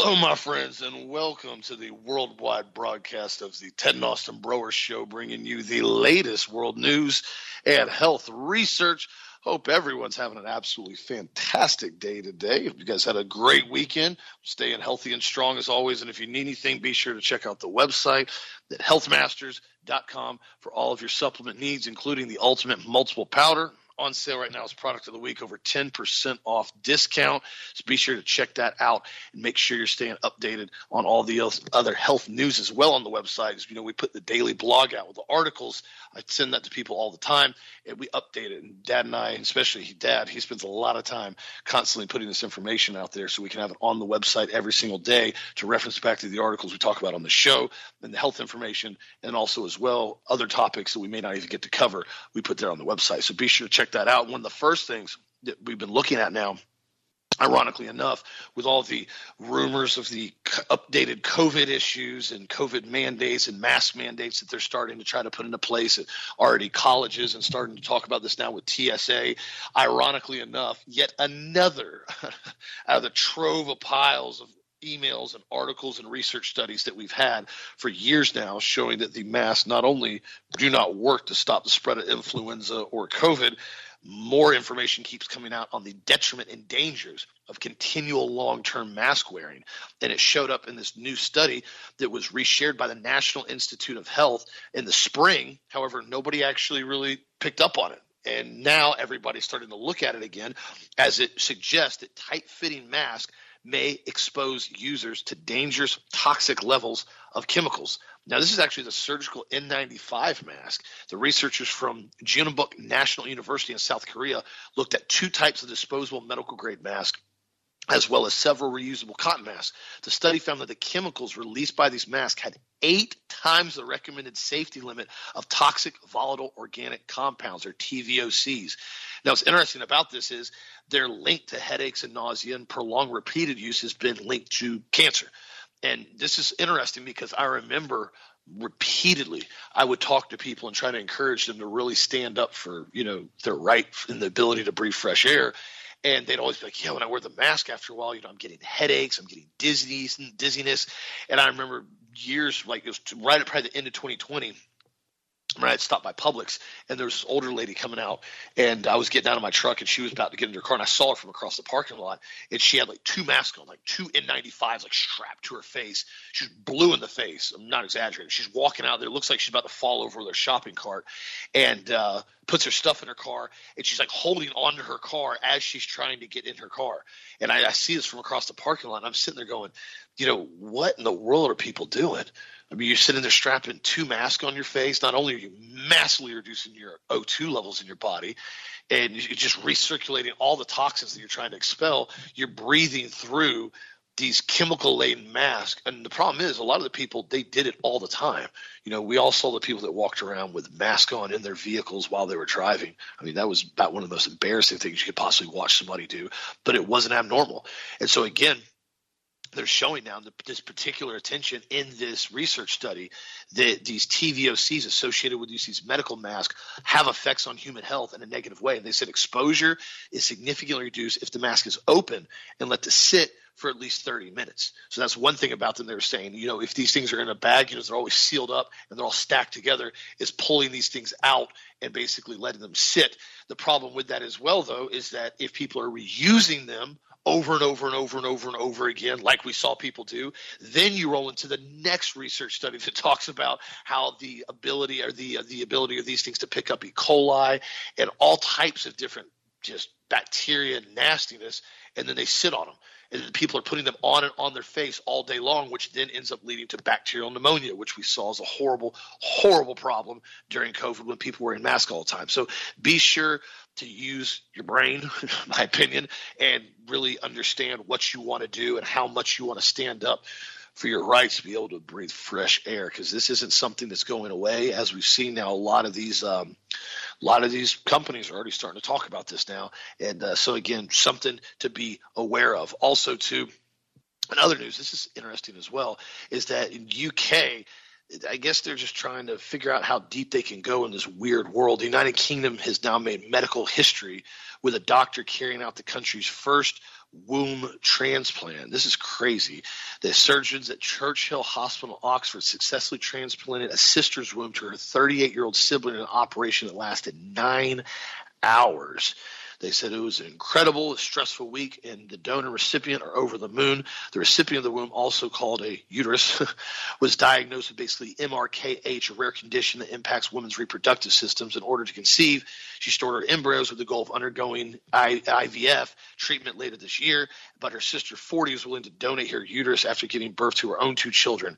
Hello, my friends, and welcome to the worldwide broadcast of the Ted and Austin Broer Show, bringing you the latest world news and health research. Hope everyone's having an absolutely fantastic day today. If you guys had a great weekend, staying healthy and strong as always. And if you need anything, be sure to check out the website at healthmasters.com for all of your supplement needs, including the ultimate multiple powder on sale right now as product of the week, over 10% off discount. So be sure to check that out and make sure you're staying updated on all the other health news as well on the website. As you know, we put the daily blog out with the articles. I send that to people all the time and we update it. And dad and I, especially dad, he spends a lot of time constantly putting this information out there so we can have it on the website every single day to reference back to the articles we talk about on the show and the health information and also as well other topics that we may not even get to cover we put there on the website so be sure to check check that out. One of the first things that we've been looking at now ironically enough, with all the rumors of the updated COVID issues and COVID mandates and mask mandates that they're starting to try to put into place at already colleges and starting to talk about this now with TSA. Ironically enough, yet another out of the trove of piles of emails and articles and research studies that we've had for years now showing that the masks not only do not work to stop the spread of influenza or COVID, more information keeps coming out on the detriment and dangers of continual long term mask wearing. And it showed up in this new study that was reshared by the National Institute of Health in the spring. However, nobody actually really picked up on it. And now everybody's starting to look at it again as it suggests that tight fitting masks may expose users to dangerous toxic levels of chemicals. Now, this is actually the surgical N95 mask. The researchers from Jeonbuk National University in South Korea looked at two types of disposable medical grade masks as well as several reusable cotton masks. The study found that the chemicals released by these masks had eight times the recommended safety limit of toxic volatile organic compounds, or TVOCs. Now, what's interesting about this is they're linked to headaches and nausea, and prolonged repeated use has been linked to cancer. And this is interesting because I remember repeatedly I would talk to people and try to encourage them to really stand up for you know their right and the ability to breathe fresh air. And they'd always be like, "Yeah, when I wear the mask, after a while, you know, I'm getting headaches, I'm getting dizziness, and dizziness." And I remember years, like it was right at probably the end of 2020 I had stopped by Publix and there was this older lady coming out and I was getting out of my truck and she was about to get in her car and I saw her from across the parking lot and she had like two masks on, like two N95s like strapped to her face. She was blue in the face. I'm not exaggerating. She's walking out there. It looks like she's about to fall over with her shopping cart and uh, puts her stuff in her car and she's like holding onto her car as she's trying to get in her car. And I, I see this from across the parking lot and I'm sitting there going, you know, what in the world are people doing? I mean, you're sitting there strapping two masks on your face. Not only are you massively reducing your O2 levels in your body, and you're just recirculating all the toxins that you're trying to expel, you're breathing through these chemical laden masks. And the problem is, a lot of the people, they did it all the time. You know, we all saw the people that walked around with masks on in their vehicles while they were driving. I mean, that was about one of the most embarrassing things you could possibly watch somebody do, but it wasn't abnormal. And so, again, they're showing now this particular attention in this research study that these TVOCs associated with these medical masks have effects on human health in a negative way. And they said exposure is significantly reduced if the mask is open and let to sit for at least 30 minutes. So that's one thing about them. They were saying, you know, if these things are in a bag, you know, they're always sealed up and they're all stacked together, is pulling these things out and basically letting them sit. The problem with that as well, though, is that if people are reusing them over and over and over and over and over again, like we saw people do. Then you roll into the next research study that talks about how the ability or the the ability of these things to pick up E. coli and all types of different just bacteria nastiness, and then they sit on them. And people are putting them on and on their face all day long, which then ends up leading to bacterial pneumonia, which we saw as a horrible, horrible problem during COVID when people were in masks all the time. So be sure to use your brain, in my opinion, and really understand what you want to do and how much you want to stand up for your rights to be able to breathe fresh air because this isn't something that's going away. As we've seen now a lot of these um, a lot of these companies are already starting to talk about this now. And uh, so again something to be aware of. Also too in other news this is interesting as well is that in uk I guess they're just trying to figure out how deep they can go in this weird world. The United Kingdom has now made medical history with a doctor carrying out the country's first womb transplant. This is crazy. The surgeons at Churchill Hospital, Oxford, successfully transplanted a sister's womb to her 38 year old sibling in an operation that lasted nine hours. They said it was an incredible, stressful week, and the donor recipient are over the moon. The recipient of the womb, also called a uterus, was diagnosed with basically MRKH, a rare condition that impacts women's reproductive systems. In order to conceive, she stored her embryos with the goal of undergoing IVF treatment later this year. But her sister, 40, was willing to donate her uterus after giving birth to her own two children.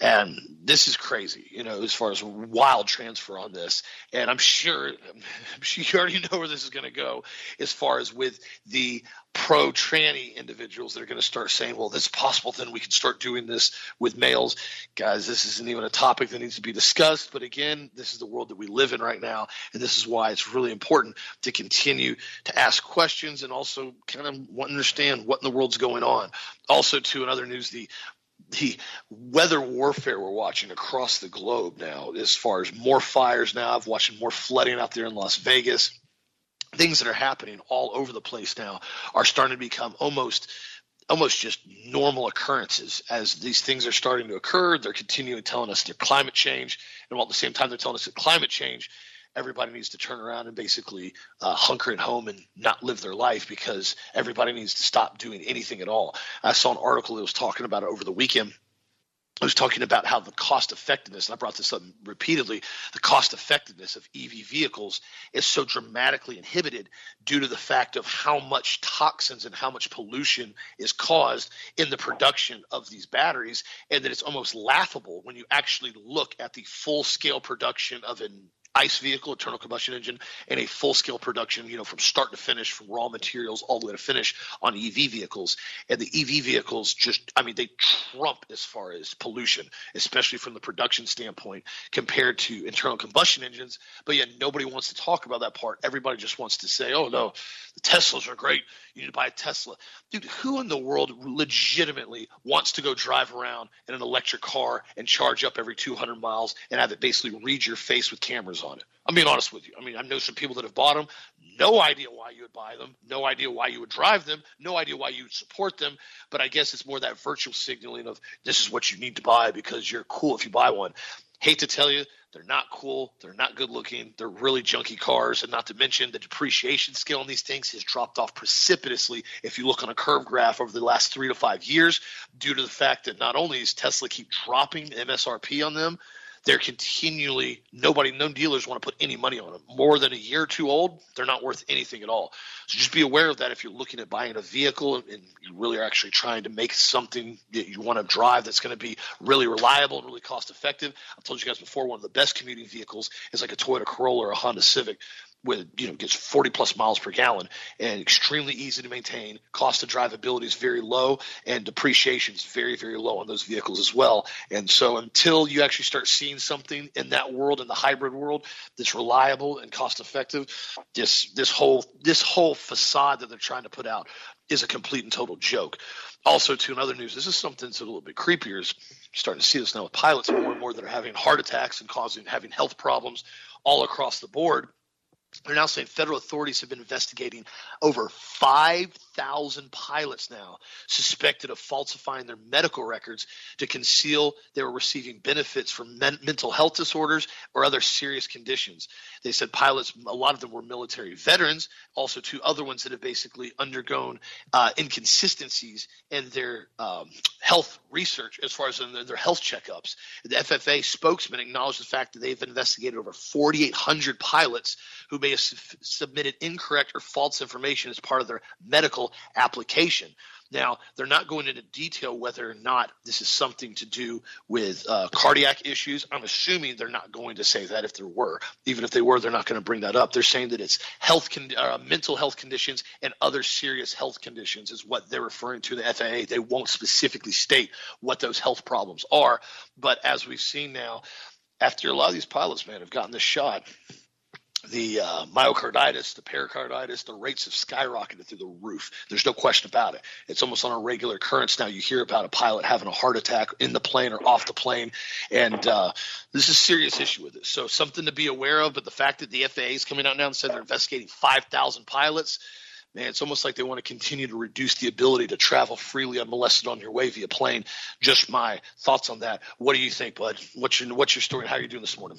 And this is crazy, you know, as far as wild transfer on this. And I'm sure, you already know where this is going to go as far as with the pro tranny individuals that are going to start saying, well, it's possible then we can start doing this with males. Guys, this isn't even a topic that needs to be discussed. But again, this is the world that we live in right now. And this is why it's really important to continue to ask questions and also kind of understand what in the world's going on. Also, too, in other news, the the weather warfare we're watching across the globe now, as far as more fires now, I've watching more flooding out there in Las Vegas things that are happening all over the place now are starting to become almost almost just normal occurrences as these things are starting to occur. They're continuing telling us they're climate change. And while at the same time they're telling us that climate change everybody needs to turn around and basically uh, hunker at home and not live their life because everybody needs to stop doing anything at all. I saw an article that was talking about it over the weekend I was talking about how the cost effectiveness, and I brought this up repeatedly, the cost effectiveness of EV vehicles is so dramatically inhibited due to the fact of how much toxins and how much pollution is caused in the production of these batteries, and that it's almost laughable when you actually look at the full scale production of an ICE vehicle, internal combustion engine, and a full scale production, you know, from start to finish, from raw materials all the way to finish on EV vehicles. And the EV vehicles just, I mean, they trump as far as pollution, especially from the production standpoint compared to internal combustion engines. But yet nobody wants to talk about that part. Everybody just wants to say, oh, no, the Teslas are great. You need to buy a Tesla. Dude, who in the world legitimately wants to go drive around in an electric car and charge up every 200 miles and have it basically read your face with cameras on it? I'm being honest with you. I mean, I know some people that have bought them. No idea why you would buy them. No idea why you would drive them. No idea why you would support them. But I guess it's more that virtual signaling of this is what you need to buy because you're cool if you buy one. Hate to tell you, they're not cool. They're not good looking. They're really junky cars. And not to mention the depreciation scale on these things has dropped off precipitously if you look on a curve graph over the last three to five years due to the fact that not only is Tesla keep dropping MSRP on them, they're continually nobody no dealers want to put any money on them more than a year two old they're not worth anything at all. So just be aware of that if you're looking at buying a vehicle and you really are actually trying to make something that you want to drive that's going to be really reliable and really cost effective. I've told you guys before one of the best commuting vehicles is like a toyota corolla or a honda civic with you know gets 40 plus miles per gallon and extremely easy to maintain. Cost of drivability is very low and depreciation is very very low on those vehicles as well. And so until you actually start seeing something in that world in the hybrid world that's reliable and cost effective this this whole this whole facade that they're trying to put out is a complete and total joke. Also to another news this is something that's a little bit creepier. Is starting to see this now with pilots more and more that are having heart attacks and causing having health problems all across the board they're now saying federal authorities have been investigating over 5,000 pilots now suspected of falsifying their medical records to conceal they were receiving benefits from men- mental health disorders or other serious conditions. They said pilots, a lot of them were military veterans, also two other ones that have basically undergone uh, inconsistencies in their um, health research as far as in their health checkups. The FFA spokesman acknowledged the fact that they've investigated over 4,800 pilots who may have su- submitted incorrect or false information as part of their medical application. Now, they're not going into detail whether or not this is something to do with uh, cardiac issues. I'm assuming they're not going to say that if there were. Even if they were, they're not going to bring that up. They're saying that it's health, con- uh, mental health conditions and other serious health conditions is what they're referring to the FAA. They won't specifically state what those health problems are. But as we've seen now, after a lot of these pilots, man, have gotten this shot, the uh, myocarditis, the pericarditis, the rates have skyrocketed through the roof. There's no question about it. It's almost on a regular occurrence now. You hear about a pilot having a heart attack in the plane or off the plane, and uh, this is a serious issue with it. So something to be aware of. But the fact that the FAA is coming out now and said they're investigating 5,000 pilots, man, it's almost like they want to continue to reduce the ability to travel freely unmolested on your way via plane. Just my thoughts on that. What do you think, Bud? What's your what's your story? How are you doing this morning?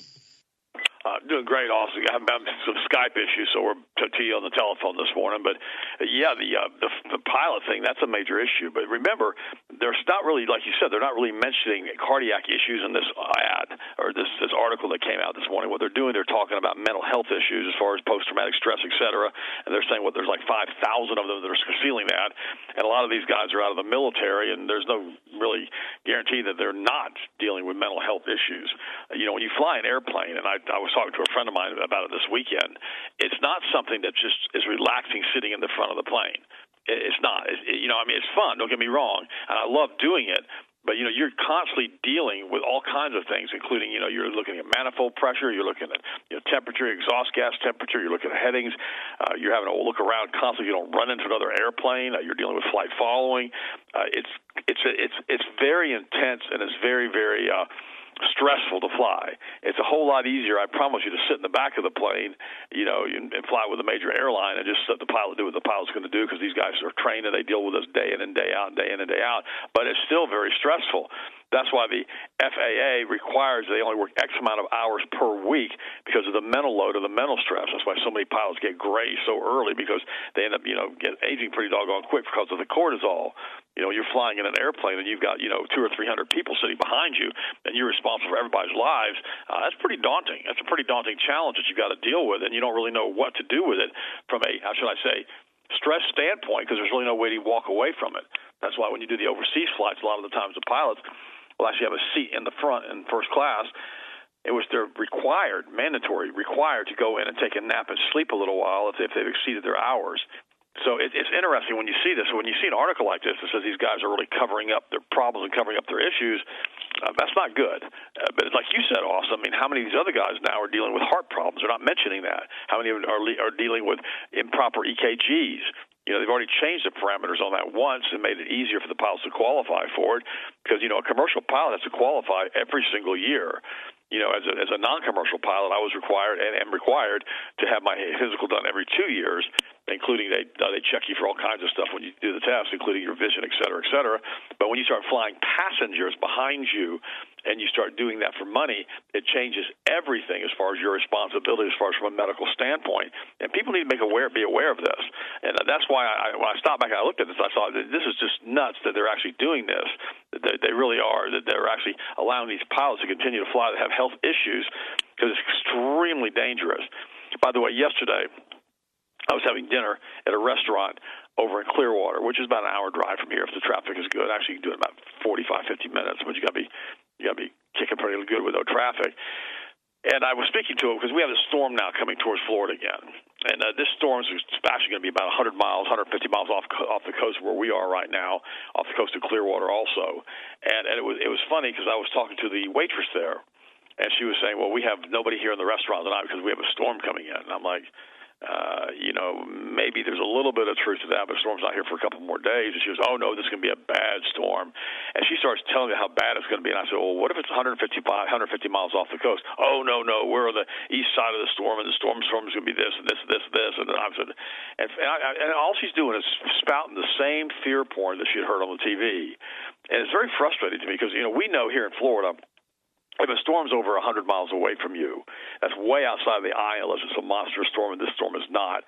Uh, doing great, also. I'm having some Skype issues, so we're to you on the telephone this morning. But uh, yeah, the, uh, the the pilot thing—that's a major issue. But remember, there's not really, like you said, they're not really mentioning cardiac issues in this ad or this this article that came out this morning. What they're doing, they're talking about mental health issues as far as post-traumatic stress, et cetera. And they're saying what well, there's like 5,000 of them that are concealing that, and a lot of these guys are out of the military, and there's no really guarantee that they're not dealing with mental health issues. Uh, you know, when you fly an airplane, and I, I was talking to a friend of mine about it this weekend. It's not something that just is relaxing sitting in the front of the plane. It's not. It, you know, I mean, it's fun. Don't get me wrong, and I love doing it. But you know, you're constantly dealing with all kinds of things, including you know, you're looking at manifold pressure, you're looking at you know, temperature, exhaust gas temperature, you're looking at headings, uh, you're having to look around constantly. You don't run into another airplane. Uh, you're dealing with flight following. Uh, it's it's it's it's very intense and it's very very. Uh, stressful to fly. It's a whole lot easier, I promise you, to sit in the back of the plane, you know, and, fly with a major airline and just let the pilot do what the pilot's going to do because these guys are trained and they deal with us day in and day out, day in and day out. But it's still very stressful. That's why the FAA requires they only work X amount of hours per week because of the mental load or the mental stress. That's why so many pilots get gray so early because they end up, you know, get aging pretty doggone quick because of the cortisol. You know, you're flying in an airplane and you've got, you know, two or three hundred people sitting behind you and you're responsible for everybody's lives. Uh, that's pretty daunting. That's a pretty daunting challenge that you've got to deal with, and you don't really know what to do with it from a, how should I say, stress standpoint because there's really no way to walk away from it. That's why when you do the overseas flights, a lot of the times the pilots will actually have a seat in the front in first class. It was they're required, mandatory, required to go in and take a nap and sleep a little while if, if they've exceeded their hours. So it, it's interesting when you see this. When you see an article like this that says these guys are really covering up their problems and covering up their issues, uh, that's not good. Uh, but like you said, Austin, I mean, how many of these other guys now are dealing with heart problems? They're not mentioning that. How many of are are dealing with improper EKGs? you know, they've already changed the parameters on that once and made it easier for the pilots to qualify for it because, you know, a commercial pilot has to qualify every single year. You know, as a, as a non-commercial pilot, I was required and am required to have my physical done every two years, including they uh, they check you for all kinds of stuff when you do the test, including your vision, et cetera, et cetera. But when you start flying passengers behind you, and you start doing that for money, it changes everything as far as your responsibility, as far as from a medical standpoint. And people need to make aware, be aware of this. And that's why I, when I stopped back and I looked at this, I thought this is just nuts that they're actually doing this. That they really are. That they're actually allowing these pilots to continue to fly that have health issues because it's extremely dangerous. By the way, yesterday I was having dinner at a restaurant over in Clearwater, which is about an hour drive from here if the traffic is good. Actually, you can do it in about 45, 50 minutes, but you got to be you got to be kicking pretty good with no traffic. And I was speaking to him because we have a storm now coming towards Florida again, and uh, this storm is actually going to be about 100 miles, 150 miles off off the coast where we are right now, off the coast of Clearwater also. And and it was it was funny because I was talking to the waitress there, and she was saying, "Well, we have nobody here in the restaurant tonight because we have a storm coming in." And I'm like, uh, you know, maybe there's a little bit of truth to that, but storm's not here for a couple more days. And she goes, oh, no, this is going to be a bad storm. And she starts telling me how bad it's going to be. And I said, well, what if it's 155, 150 miles off the coast? Oh, no, no, we're on the east side of the storm, and the storm storm is going to be this and this and this and this. And I said, and, and, I, and all she's doing is spouting the same fear porn that she had heard on the TV. And it's very frustrating to me because, you know, we know here in Florida – if a storm's over 100 miles away from you, that's way outside the eye unless it's a monster storm, and this storm is not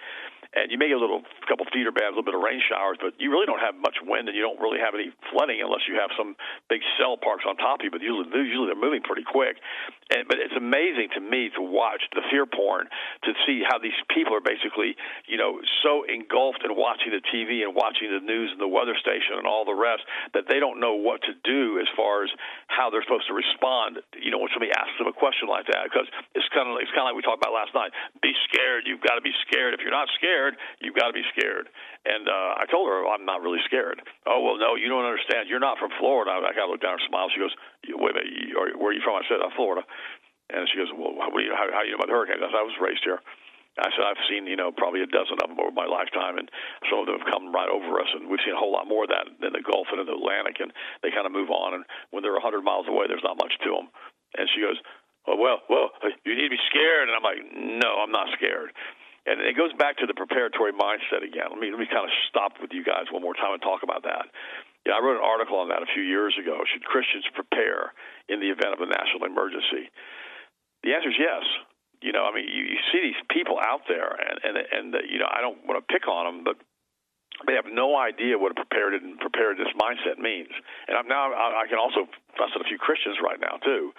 and you may get a little couple of feeder bands, a little bit of rain showers, but you really don't have much wind, and you don't really have any flooding unless you have some big cell parks on top of you. But usually, usually they're moving pretty quick. And, but it's amazing to me to watch the fear porn to see how these people are basically, you know, so engulfed in watching the TV and watching the news and the weather station and all the rest that they don't know what to do as far as how they're supposed to respond. You know, when somebody asks them a question like that, because it's kind of it's kind of like we talked about last night. Be scared. You've got to be scared. If you're not scared you've got to be scared. And uh, I told her I'm not really scared. Oh well, no, you don't understand. You're not from Florida. I, I got to look down and smile. She goes, Wait a minute, where are you from? I said, I'm Florida. And she goes, Well, what do you, how, how do you know about hurricanes? I said, I was raised here. I said I've seen you know probably a dozen of them over my lifetime, and some of them have come right over us, and we've seen a whole lot more of that in the Gulf and the Atlantic, and they kind of move on, and when they're 100 miles away, there's not much to them. And she goes, "Oh well, well, you need to be scared," and I'm like, "No, I'm not scared." And it goes back to the preparatory mindset again. Let me let me kind of stop with you guys one more time and talk about that. Yeah, I wrote an article on that a few years ago. Should Christians prepare in the event of a national emergency? The answer is yes. You know, I mean, you, you see these people out there, and and and you know, I don't want to pick on them, but they have no idea what a prepared and preparedness mindset means. And I'm now I can also fuss at a few Christians right now too.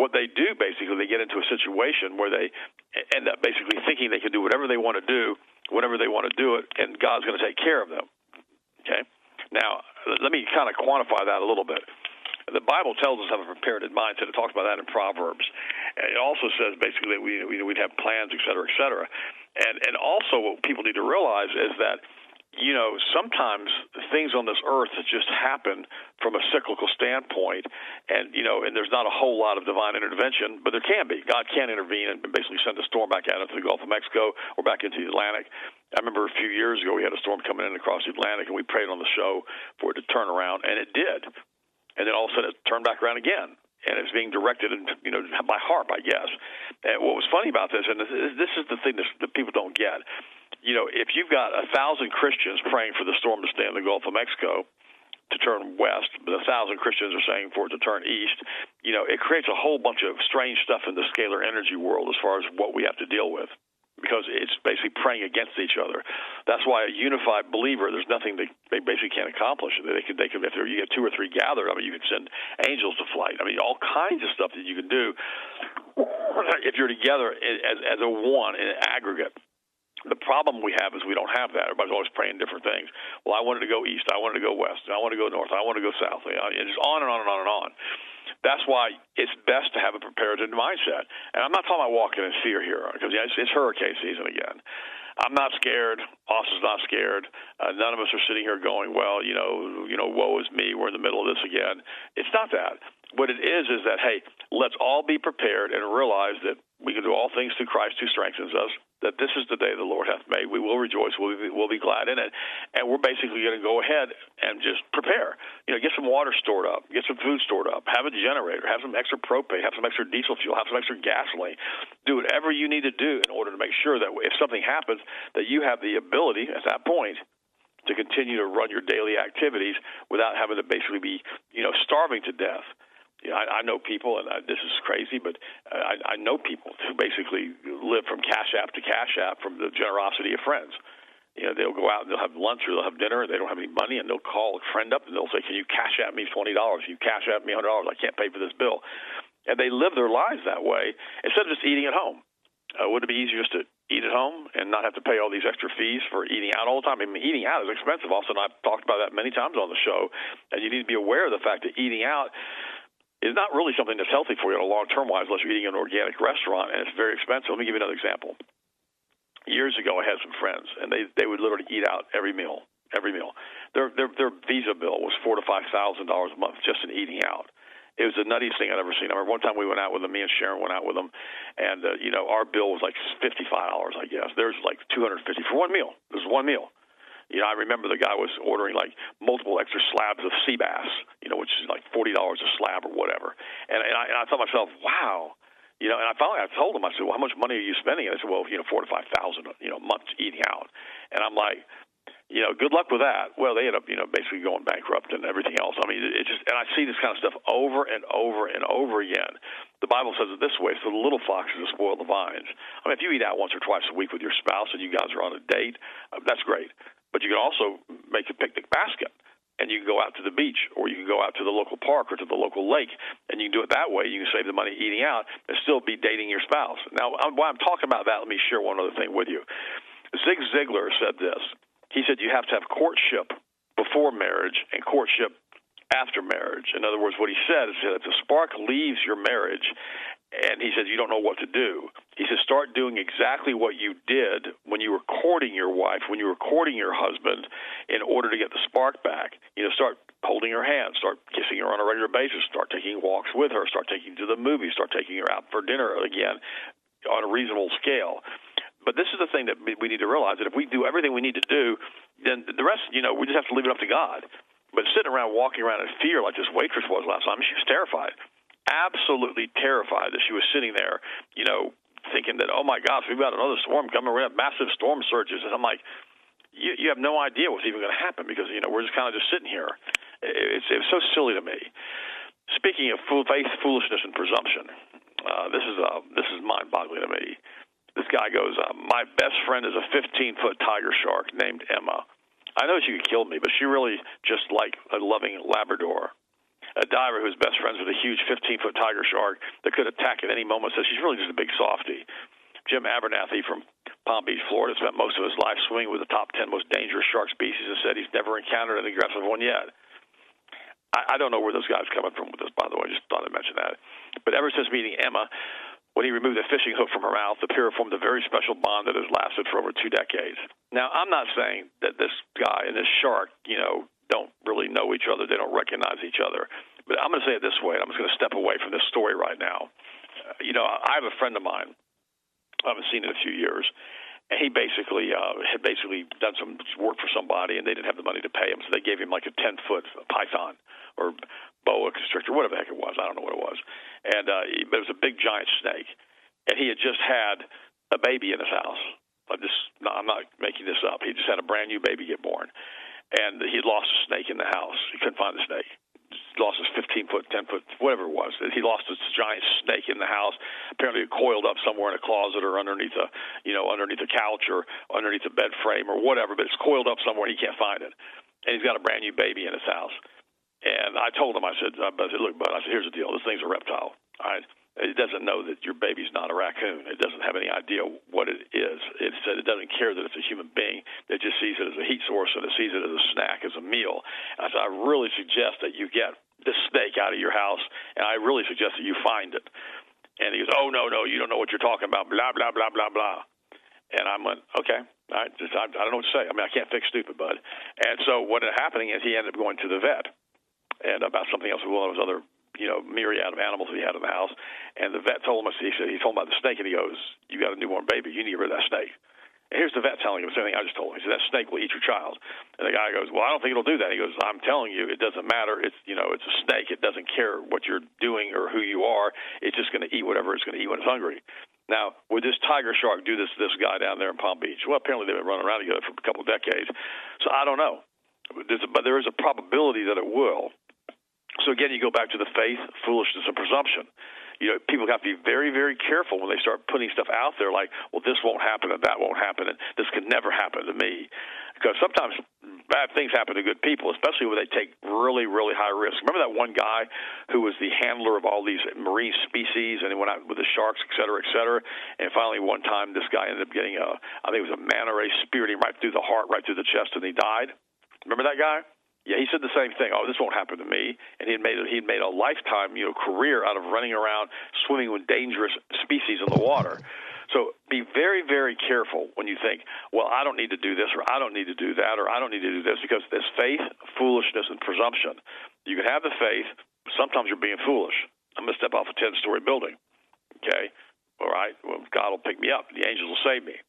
What they do basically, they get into a situation where they end up basically thinking they can do whatever they want to do, whenever they want to do it, and God's going to take care of them. Okay. Now, let me kind of quantify that a little bit the Bible tells us have a prepared mindset. It talks about that in Proverbs. It also says basically that we, we we'd have plans, et cetera, et cetera. And and also what people need to realize is that you know, sometimes things on this earth just happen from a cyclical standpoint, and you know, and there's not a whole lot of divine intervention, but there can be. God can intervene and basically send a storm back out into the Gulf of Mexico or back into the Atlantic. I remember a few years ago we had a storm coming in across the Atlantic, and we prayed on the show for it to turn around, and it did and then all of a sudden it turned back around again and it's being directed, you know, by HAARP, I guess. And what was funny about this, and this is the thing that people don't get, you know, if you've got a thousand Christians praying for the storm to stay in the Gulf of Mexico to turn west, but a thousand Christians are saying for it to turn east, you know, it creates a whole bunch of strange stuff in the scalar energy world as far as what we have to deal with because it's basically praying against each other. That's why a unified believer, there's nothing they, they basically can't accomplish. They can, they can, if you get two or three gathered, I mean, you can send angels to flight. I mean, all kinds of stuff that you can do if you're together as, as a one in aggregate. The problem we have is we don't have that. Everybody's always praying different things. Well, I wanted to go east. I wanted to go west. I want to go north. I want to go south. And on and on and on and on. That's why it's best to have a prepared mindset. And I'm not talking about walking in fear here, because it's, it's hurricane season again. I'm not scared. Austin's not scared. Uh, none of us are sitting here going, "Well, you know, you know, woe is me. We're in the middle of this again." It's not that. What it is is that hey, let's all be prepared and realize that we can do all things through Christ who strengthens us that this is the day the Lord hath made. We will rejoice. We'll be, we'll be glad in it. And we're basically going to go ahead and just prepare. You know, get some water stored up, get some food stored up, have a generator, have some extra propane, have some extra diesel fuel, have some extra gasoline. Do whatever you need to do in order to make sure that if something happens, that you have the ability at that point to continue to run your daily activities without having to basically be, you know, starving to death you know, I, I know people, and I, this is crazy, but I, I know people who basically live from cash app to cash app from the generosity of friends. You know, they'll go out and they'll have lunch or they'll have dinner. and They don't have any money, and they'll call a friend up and they'll say, "Can you cash app me twenty dollars? You cash app me hundred dollars? I can't pay for this bill." And they live their lives that way instead of just eating at home. Uh, would it be easier just to eat at home and not have to pay all these extra fees for eating out all the time? I mean, eating out is expensive. Also, and I've talked about that many times on the show, and you need to be aware of the fact that eating out is not really something that's healthy for you long term wise unless you're eating in an organic restaurant and it's very expensive. Let me give you another example. Years ago, I had some friends, and they they would literally eat out every meal, every meal. Their their their visa bill was four to five thousand dollars a month just in eating out. It was the nuttiest thing I'd ever seen. I remember one time we went out with them. Me and Sharon went out with them, and uh, you know our bill was like fifty five dollars, I guess. Theirs was like two hundred fifty for one meal. Was one meal. You know, I remember the guy was ordering like multiple extra slabs of sea bass, you know, which is like forty dollars a slab or whatever. And, and, I, and I thought to myself, wow, you know. And I finally I told him, I said, well, how much money are you spending? And I said, well, you know, four to five thousand, you know, a month eating out. And I'm like, you know, good luck with that. Well, they end up, you know, basically going bankrupt and everything else. I mean, it just, and I see this kind of stuff over and over and over again. The Bible says it this way: "So the little foxes will spoil the vines." I mean, if you eat out once or twice a week with your spouse and you guys are on a date, uh, that's great. But you can also make a picnic basket and you can go out to the beach or you can go out to the local park or to the local lake and you can do it that way. You can save the money eating out and still be dating your spouse. Now, while I'm talking about that, let me share one other thing with you. Zig Ziglar said this. He said you have to have courtship before marriage and courtship after marriage. In other words, what he said is that if the spark leaves your marriage and he says you don't know what to do. He says start doing exactly what you did when you were courting your wife, when you were courting your husband, in order to get the spark back. You know, start holding her hand, start kissing her on a regular basis, start taking walks with her, start taking her to the movies, start taking her out for dinner again on a reasonable scale. But this is the thing that we need to realize that if we do everything we need to do, then the rest, you know, we just have to leave it up to God. But sitting around walking around in fear like this waitress was last time, she was terrified, absolutely terrified that she was sitting there, you know, thinking that oh my gosh, we've got another storm coming, gonna have massive storm surges, and I'm like, you, you have no idea what's even going to happen because you know we're just kind of just sitting here. It's it's so silly to me. Speaking of fool, faith, foolishness, and presumption, uh, this is uh, this is mind-boggling to me. This guy goes, uh, my best friend is a 15-foot tiger shark named Emma. I know she could kill me, but she really just like a loving Labrador. A diver who's best friends with a huge 15-foot tiger shark that could attack at any moment says she's really just a big softie. Jim Abernethy from Palm Beach, Florida, spent most of his life swimming with the top 10 most dangerous shark species and said he's never encountered an aggressive one yet. I, I don't know where those guys coming from with this, by the way. I just thought I'd mention that. But ever since meeting Emma, when he removed the fishing hook from her mouth, the pair formed a very special bond that has lasted for over two decades. Now, I'm not saying that this guy and this shark, you know, don't really know each other. They don't recognize each other. But I'm going to say it this way. I'm just going to step away from this story right now. Uh, you know, I have a friend of mine I haven't seen in a few years. And he basically uh, had basically done some work for somebody, and they didn't have the money to pay him, so they gave him like a ten foot python or boa constrictor, whatever the heck it was. I don't know what it was. And uh, it was a big giant snake, and he had just had a baby in his house. I'm just no, I'm not making this up. He just had a brand new baby get born, and he lost a snake in the house. He couldn't find the snake lost his 15 foot, 10 foot, whatever it was. He lost this giant snake in the house. Apparently, it coiled up somewhere in a closet or underneath a, you know, underneath a couch or underneath a bed frame or whatever. But it's coiled up somewhere. and He can't find it, and he's got a brand new baby in his house. And I told him, I said, I said, look, bud, I said, here's the deal. This thing's a reptile. All right. It doesn't know that your baby's not a raccoon. It doesn't have any idea what it is. It said it doesn't care that it's a human being. Sees it as a heat source and it sees it as a snack, as a meal. And I said, I really suggest that you get this snake out of your house, and I really suggest that you find it. And he goes, Oh no, no, you don't know what you're talking about. Blah blah blah blah blah. And I went, okay, right, just, I, I don't know what to say. I mean, I can't fix stupid, bud. And so what ended up happening is he ended up going to the vet, and about something else with one of his other you know, myriad of animals he had in the house. And the vet told him, he said, he told him about the snake, and he goes, "You got a newborn baby. You need to get rid of that snake." And here's the vet telling him the same thing I just told him. He said, "That snake will eat your child." And the guy goes, "Well, I don't think it'll do that." He goes, "I'm telling you, it doesn't matter. It's you know, it's a snake. It doesn't care what you're doing or who you are. It's just going to eat whatever it's going to eat when it's hungry." Now, would this tiger shark do this to this guy down there in Palm Beach? Well, apparently they've been running around together for a couple of decades, so I don't know. There's a, but there is a probability that it will. So again, you go back to the faith, foolishness, and presumption. You know, people have to be very, very careful when they start putting stuff out there like, well, this won't happen and that won't happen and this could never happen to me. Because sometimes bad things happen to good people, especially when they take really, really high risks. Remember that one guy who was the handler of all these marine species and he went out with the sharks, et cetera, et cetera. And finally, one time, this guy ended up getting a, I think it was a manta ray speared him right through the heart, right through the chest, and he died. Remember that guy? Yeah, he said the same thing. Oh, this won't happen to me. And he had made he had made a lifetime, you know, career out of running around swimming with dangerous species in the water. So be very, very careful when you think, well, I don't need to do this, or I don't need to do that, or I don't need to do this, because there's faith, foolishness, and presumption. You can have the faith, sometimes you're being foolish. I'm going to step off a 10 story building. Okay? All right? Well, God will pick me up. The angels will save me.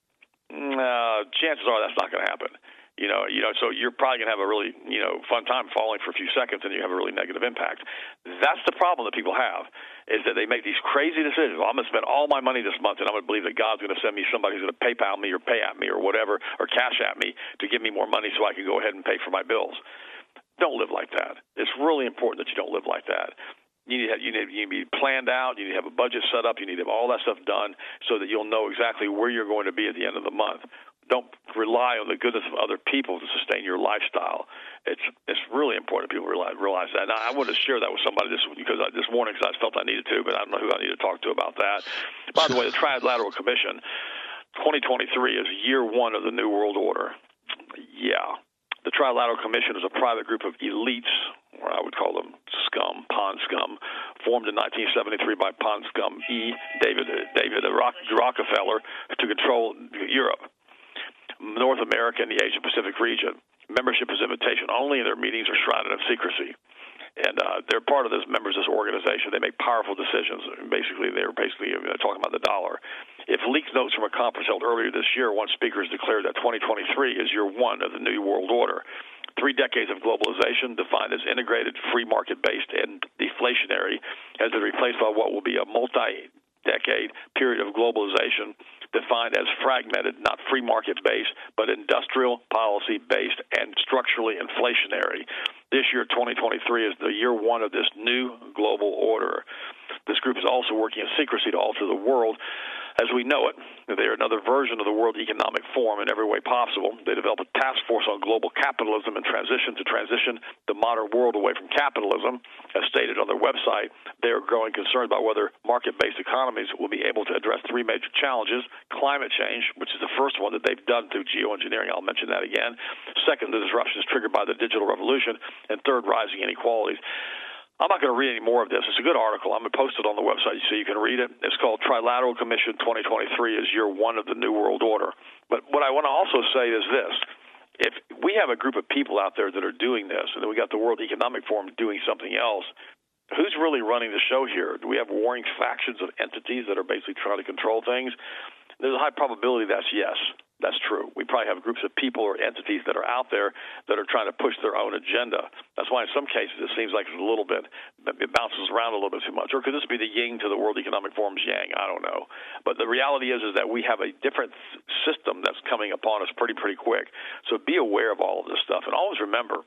Uh, chances are that's not going to happen you know, you know, so you're probably gonna have a really, you know, fun time falling for a few seconds, and you have a really negative impact. That's the problem that people have, is that they make these crazy decisions. Well, I'm gonna spend all my money this month, and I'm gonna believe that God's gonna send me somebody who's gonna PayPal me or pay at me or whatever, or cash at me to give me more money so I can go ahead and pay for my bills. Don't live like that. It's really important that you don't live like that. You need, to have, you, need, you need to be planned out. You need to have a budget set up. You need to have all that stuff done so that you'll know exactly where you're going to be at the end of the month don't rely on the goodness of other people to sustain your lifestyle. It's it's really important people realize realize that. Now, I wanted to share that with somebody this because I, this morning because I felt I needed to, but I don't know who I need to talk to about that. By the way, the Trilateral Commission, 2023 is year one of the New World Order. Yeah, the Trilateral Commission is a private group of elites, or I would call them scum, pond scum, formed in 1973 by pond scum E. David David Rockefeller to control Europe. North America and the Asia Pacific region. Membership is invitation only, and their meetings are shrouded in secrecy. And uh, they're part of this members of this organization. They make powerful decisions. Basically, they're basically talking about the dollar. If leaked notes from a conference held earlier this year, one speaker has declared that 2023 is year one of the new world order. Three decades of globalization, defined as integrated, free market based, and deflationary, has been replaced by what will be a multi decade period of globalization defined as fragmented, not free market based, but industrial policy based and structurally inflationary. This year, 2023, is the year one of this new global order. This group is also working in secrecy to alter the world as we know it. They are another version of the World Economic Forum in every way possible. They developed a task force on global capitalism and transition to transition the modern world away from capitalism. As stated on their website, they are growing concerned about whether market based economies will be able to address three major challenges climate change, which is the first one that they've done through geoengineering. I'll mention that again. Second, the disruptions triggered by the digital revolution. And third, rising inequalities. I'm not going to read any more of this. It's a good article. I'm going to post it on the website so you can read it. It's called Trilateral Commission 2023 is year one of the New World Order. But what I want to also say is this. If we have a group of people out there that are doing this, and then we got the World Economic Forum doing something else, who's really running the show here? Do we have warring factions of entities that are basically trying to control things? There's a high probability that's yes. That's true. We probably have groups of people or entities that are out there that are trying to push their own agenda. That's why in some cases it seems like it's a little bit, it bounces around a little bit too much. Or could this be the yin to the World Economic Forum's yang? I don't know. But the reality is, is that we have a different system that's coming upon us pretty, pretty quick. So be aware of all of this stuff. And always remember,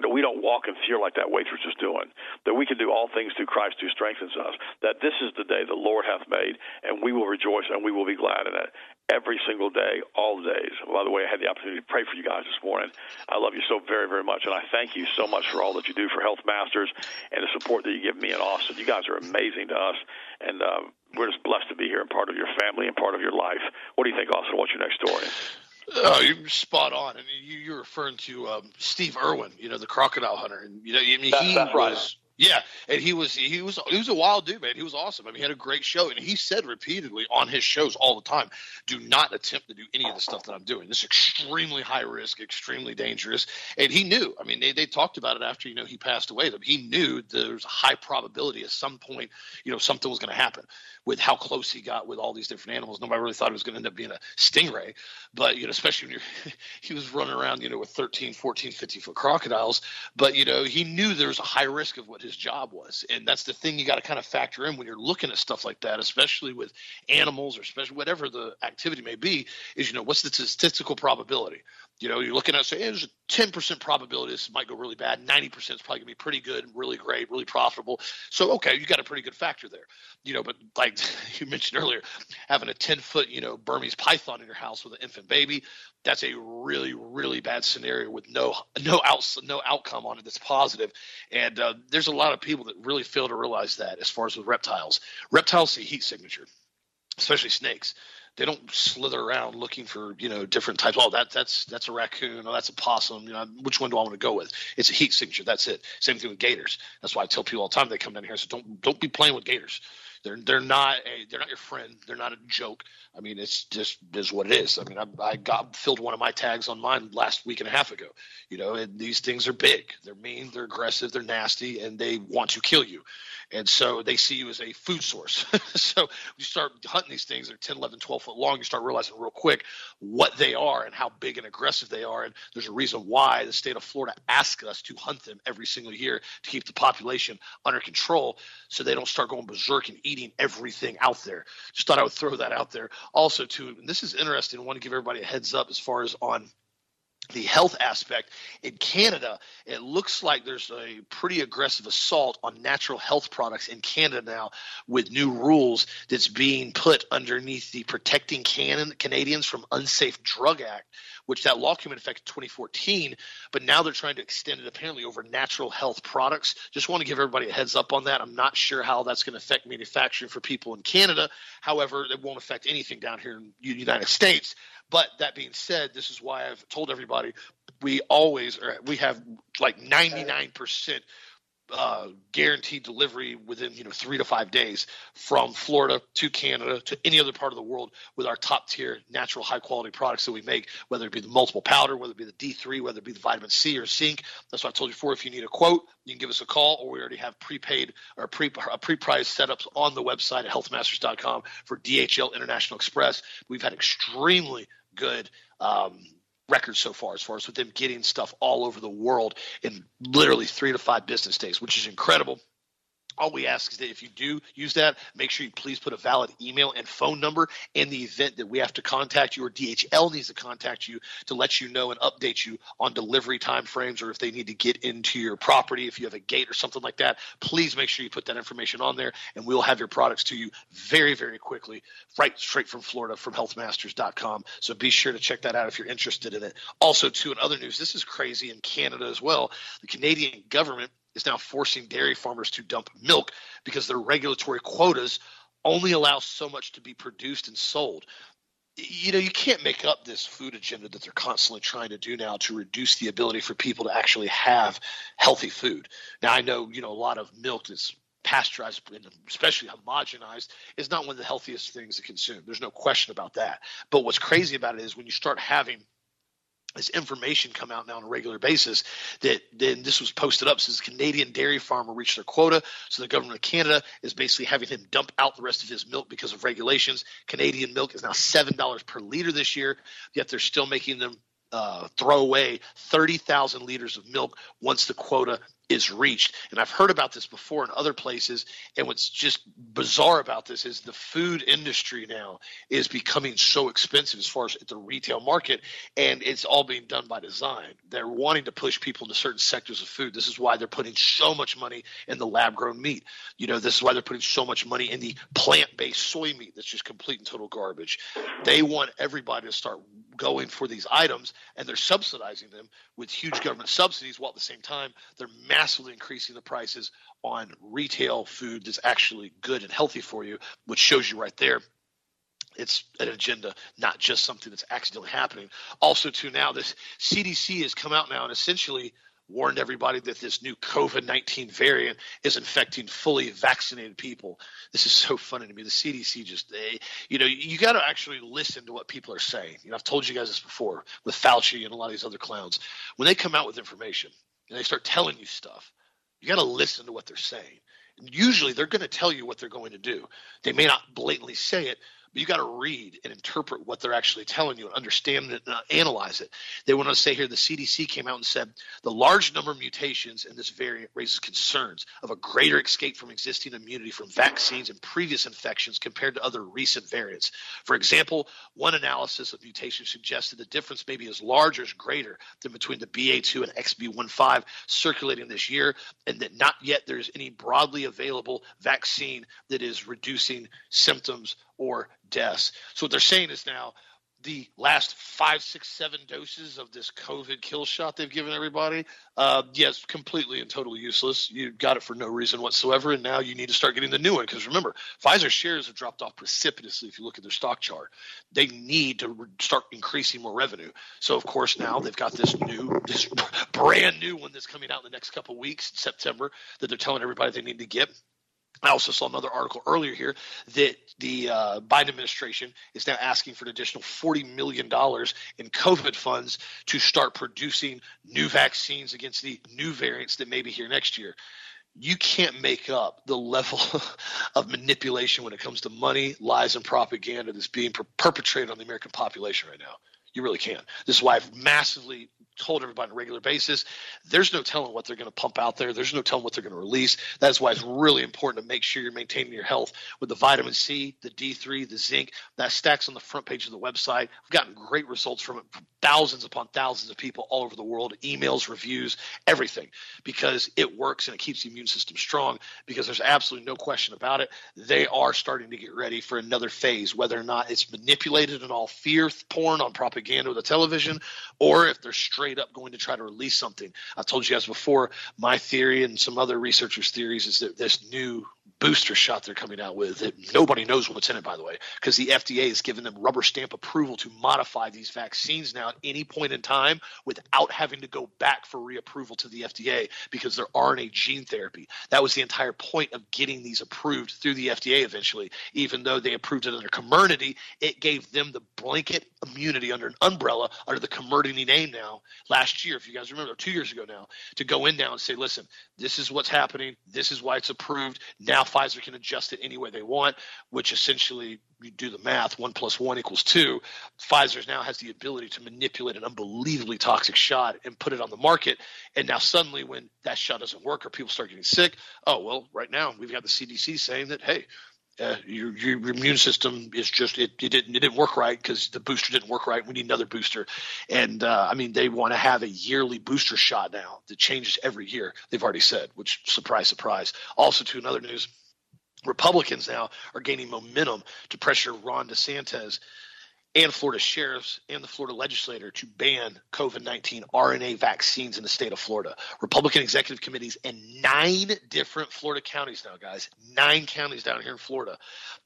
that we don't walk in fear like that waitress is doing, that we can do all things through Christ who strengthens us, that this is the day the Lord hath made, and we will rejoice and we will be glad in it every single day, all days. By the way, I had the opportunity to pray for you guys this morning. I love you so very, very much, and I thank you so much for all that you do for Health Masters and the support that you give me in Austin. You guys are amazing to us, and uh, we're just blessed to be here and part of your family and part of your life. What do you think, Austin? What's your next story? Oh, you're spot on. and you, you're referring to um, Steve Irwin, you know, the crocodile hunter, and you know, I mean, he that's was. Right yeah, and he was he was he was a wild dude, man. He was awesome. I mean, he had a great show, and he said repeatedly on his shows all the time, "Do not attempt to do any of the stuff that I'm doing. This is extremely high risk, extremely dangerous." And he knew. I mean, they, they talked about it after you know he passed away. That he knew there was a high probability at some point, you know, something was going to happen with how close he got with all these different animals. Nobody really thought it was going to end up being a stingray, but you know, especially when you're he was running around, you know, with 13, 14, 50 foot crocodiles. But you know, he knew there was a high risk of what his job was, and that's the thing you got to kind of factor in when you're looking at stuff like that, especially with animals or especially whatever the activity may be. Is you know, what's the statistical probability? You know, you're looking at say, hey, there's a 10% probability this might go really bad. 90% is probably gonna be pretty good, and really great, really profitable. So okay, you got a pretty good factor there. You know, but like you mentioned earlier, having a 10 foot, you know, Burmese python in your house with an infant baby, that's a really, really bad scenario with no no outs no outcome on it that's positive. And uh, there's a lot of people that really fail to realize that as far as with reptiles. Reptiles see heat signature, especially snakes they don't slither around looking for you know different types. Oh, that that's that's a raccoon. Oh, that's a possum. You know, which one do I want to go with? It's a heat signature. That's it. Same thing with gators. That's why I tell people all the time they come down here. So don't don't be playing with gators. They're they're not a, they're not your friend. They're not a joke. I mean, it's just is what it is. I mean, I, I got filled one of my tags on mine last week and a half ago. You know, and these things are big. They're mean. They're aggressive. They're nasty, and they want to kill you. And so they see you as a food source. so you start hunting these things. They're 10, 11, 12 foot long. You start realizing real quick what they are and how big and aggressive they are. And there's a reason why the state of Florida asks us to hunt them every single year to keep the population under control so they don't start going berserk and eating everything out there. Just thought I would throw that out there. Also, too, this is interesting. I want to give everybody a heads up as far as on the health aspect in Canada, it looks like there's a pretty aggressive assault on natural health products in Canada now with new rules that's being put underneath the Protecting Can- Canadians from Unsafe Drug Act, which that law came into effect in 2014, but now they're trying to extend it apparently over natural health products. Just want to give everybody a heads up on that. I'm not sure how that's going to affect manufacturing for people in Canada. However, it won't affect anything down here in the United States. But that being said, this is why I've told everybody we always are, we have like 99% uh, guaranteed delivery within you know three to five days from Florida to Canada to any other part of the world with our top tier natural high quality products that we make, whether it be the multiple powder, whether it be the D3, whether it be the vitamin C or zinc. That's what I told you before. If you need a quote, you can give us a call, or we already have prepaid or pre priced setups on the website at healthmasters.com for DHL International Express. We've had extremely good. Um, record so far as far as with them getting stuff all over the world in literally three to five business days, which is incredible all we ask is that if you do use that, make sure you please put a valid email and phone number in the event that we have to contact you or DHL needs to contact you to let you know and update you on delivery time frames or if they need to get into your property, if you have a gate or something like that. Please make sure you put that information on there and we'll have your products to you very, very quickly, right straight from Florida from healthmasters.com. So be sure to check that out if you're interested in it. Also, too, in other news, this is crazy in Canada as well. The Canadian government is now forcing dairy farmers to dump milk because their regulatory quotas only allow so much to be produced and sold. You know, you can't make up this food agenda that they're constantly trying to do now to reduce the ability for people to actually have healthy food. Now, I know, you know, a lot of milk that's pasteurized and especially homogenized is not one of the healthiest things to consume. There's no question about that. But what's crazy about it is when you start having this information come out now on a regular basis that then this was posted up says Canadian dairy farmer reached their quota. So the government of Canada is basically having him dump out the rest of his milk because of regulations. Canadian milk is now seven dollars per liter this year, yet they're still making them uh, throw away 30,000 liters of milk once the quota is reached. And I've heard about this before in other places. And what's just bizarre about this is the food industry now is becoming so expensive as far as the retail market, and it's all being done by design. They're wanting to push people into certain sectors of food. This is why they're putting so much money in the lab grown meat. You know, this is why they're putting so much money in the plant based soy meat that's just complete and total garbage. They want everybody to start going for these items, and they're subsidizing them with huge government subsidies while at the same time they're massively increasing the prices on retail food that's actually good and healthy for you, which shows you right there it's an agenda, not just something that's accidentally happening. Also, too, now this CDC has come out now and essentially warned everybody that this new COVID 19 variant is infecting fully vaccinated people. This is so funny to me. The CDC just, they, you know, you got to actually listen to what people are saying. You know, I've told you guys this before with Fauci and a lot of these other clowns. When they come out with information, and they start telling you stuff, you got to listen to what they're saying. And usually they're going to tell you what they're going to do. They may not blatantly say it, but you got to read and interpret what they're actually telling you and understand it and analyze it. They want to say here the CDC came out and said the large number of mutations in this variant raises concerns of a greater escape from existing immunity from vaccines and previous infections compared to other recent variants. For example, one analysis of mutations suggested the difference may be as large or as greater than between the BA2 and XB15 circulating this year, and that not yet there's any broadly available vaccine that is reducing symptoms or deaths. So what they're saying is now the last five, six, seven doses of this COVID kill shot they've given everybody, uh, yes, completely and totally useless. You got it for no reason whatsoever, and now you need to start getting the new one because remember, Pfizer shares have dropped off precipitously. If you look at their stock chart, they need to re- start increasing more revenue. So of course now they've got this new, this brand new one that's coming out in the next couple weeks, in September, that they're telling everybody they need to get. I also saw another article earlier here that the uh, Biden administration is now asking for an additional $40 million in COVID funds to start producing new vaccines against the new variants that may be here next year. You can't make up the level of manipulation when it comes to money, lies, and propaganda that's being per- perpetrated on the American population right now. You really can't. This is why I've massively told everybody on a regular basis. There's no telling what they're going to pump out there. There's no telling what they're going to release. That's why it's really important to make sure you're maintaining your health with the vitamin C, the D3, the zinc. That stacks on the front page of the website. We've gotten great results from it from thousands upon thousands of people all over the world, emails, reviews, everything, because it works and it keeps the immune system strong. Because there's absolutely no question about it. They are starting to get ready for another phase, whether or not it's manipulated and all fear porn on propaganda with the television, or if they're straight up going to try to release something. I told you guys before, my theory and some other researchers' theories is that this new booster shot they're coming out with. It, nobody knows what's in it, by the way, because the FDA has given them rubber stamp approval to modify these vaccines now at any point in time without having to go back for reapproval to the FDA because they're RNA gene therapy. That was the entire point of getting these approved through the FDA eventually. Even though they approved it under Comirnaty, it gave them the blanket immunity under an umbrella under the Comirnaty name now last year, if you guys remember, two years ago now, to go in now and say, listen, this is what's happening. This is why it's approved. Now Pfizer can adjust it any way they want, which essentially you do the math, one plus one equals two. Pfizer now has the ability to manipulate an unbelievably toxic shot and put it on the market. And now suddenly, when that shot doesn't work or people start getting sick, oh well, right now we've got the CDC saying that hey, uh, your, your immune system is just it, it didn't it didn't work right because the booster didn't work right. We need another booster, and uh, I mean they want to have a yearly booster shot now that changes every year. They've already said, which surprise surprise. Also, to another news, Republicans now are gaining momentum to pressure Ron DeSantis and Florida sheriffs and the Florida legislature to ban COVID 19 RNA vaccines in the state of Florida. Republican executive committees in nine different Florida counties now, guys, nine counties down here in Florida,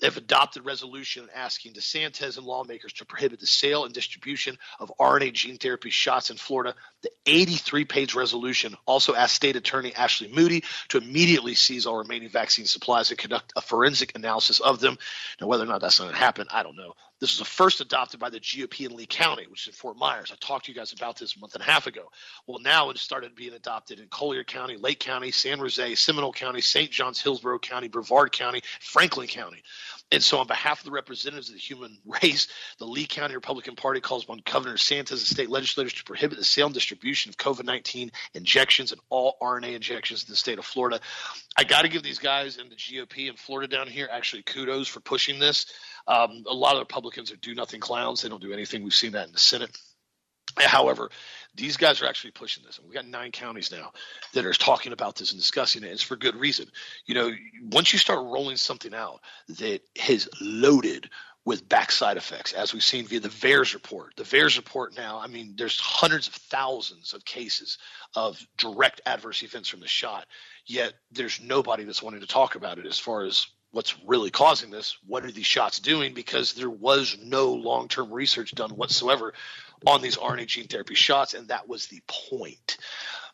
they've adopted resolution asking DeSantis and lawmakers to prohibit the sale and distribution of RNA gene therapy shots in Florida. The 83 page resolution also asked State Attorney Ashley Moody to immediately seize all remaining vaccine supplies and conduct a forensic analysis of them. Now, whether or not that's going to happen, I don't know. This was the first adopted by the GOP in Lee County, which is in Fort Myers. I talked to you guys about this a month and a half ago. Well, now it started being adopted in Collier County, Lake County, Santa Rosa, Seminole County, St. John's, Hillsborough County, Brevard County, Franklin County. And so, on behalf of the representatives of the human race, the Lee County Republican Party calls upon Governor DeSantis and state legislators to prohibit the sale and distribution of COVID 19 injections and all RNA injections in the state of Florida. I got to give these guys in the GOP in Florida down here actually kudos for pushing this. Um, a lot of Republicans are do nothing clowns. They don't do anything. We've seen that in the Senate. However, these guys are actually pushing this. And we got nine counties now that are talking about this and discussing it. It's for good reason. You know, once you start rolling something out that is loaded with backside effects, as we've seen via the VAERS report. The VAERS report now, I mean, there's hundreds of thousands of cases of direct adverse events from the shot, yet there's nobody that's wanting to talk about it as far as what's really causing this. What are these shots doing? Because there was no long term research done whatsoever on these RNA gene therapy shots, and that was the point.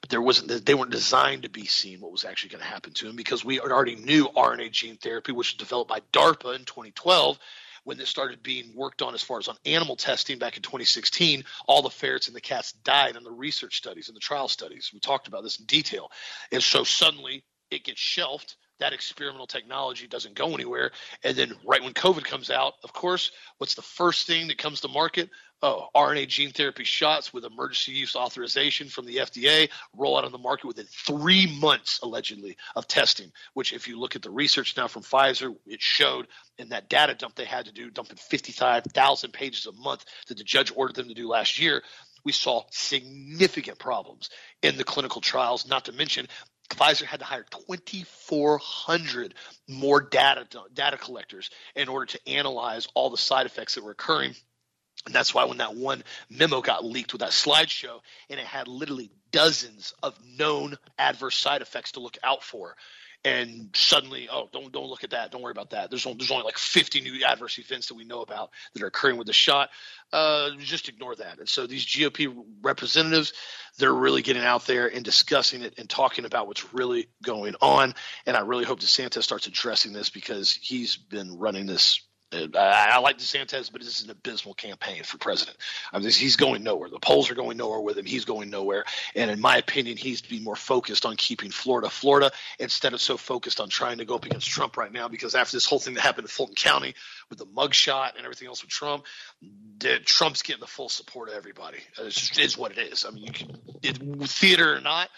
But there wasn't they weren't designed to be seen what was actually going to happen to them because we already knew RNA gene therapy, which was developed by DARPA in 2012 when this started being worked on as far as on animal testing back in 2016, all the ferrets and the cats died in the research studies and the trial studies. We talked about this in detail. And so suddenly it gets shelved that experimental technology doesn't go anywhere. And then right when COVID comes out, of course, what's the first thing that comes to market? Oh, RNA gene therapy shots with emergency use authorization from the FDA roll out on the market within three months, allegedly, of testing. Which, if you look at the research now from Pfizer, it showed in that data dump they had to do, dumping 55,000 pages a month that the judge ordered them to do last year we saw significant problems in the clinical trials, not to mention Pfizer had to hire 2,400 more data data collectors in order to analyze all the side effects that were occurring. And that's why when that one memo got leaked with that slideshow, and it had literally dozens of known adverse side effects to look out for, and suddenly, oh, don't don't look at that. Don't worry about that. There's only, there's only like 50 new adverse events that we know about that are occurring with the shot. Uh, just ignore that. And so these GOP representatives, they're really getting out there and discussing it and talking about what's really going on. And I really hope DeSantis starts addressing this because he's been running this Uh, I, like DeSantis, but this is an abysmal campaign for president. I mean, he's going nowhere. The polls are going nowhere with him. He's going nowhere. And in my opinion, he's to be more focused on keeping Florida, Florida, instead of so focused on trying to go up against Trump right now. Because after this whole thing that happened in Fulton County with the mugshot and everything else with Trump, Trump's getting the full support of everybody. It is what it is. I mean, you can it, theater or not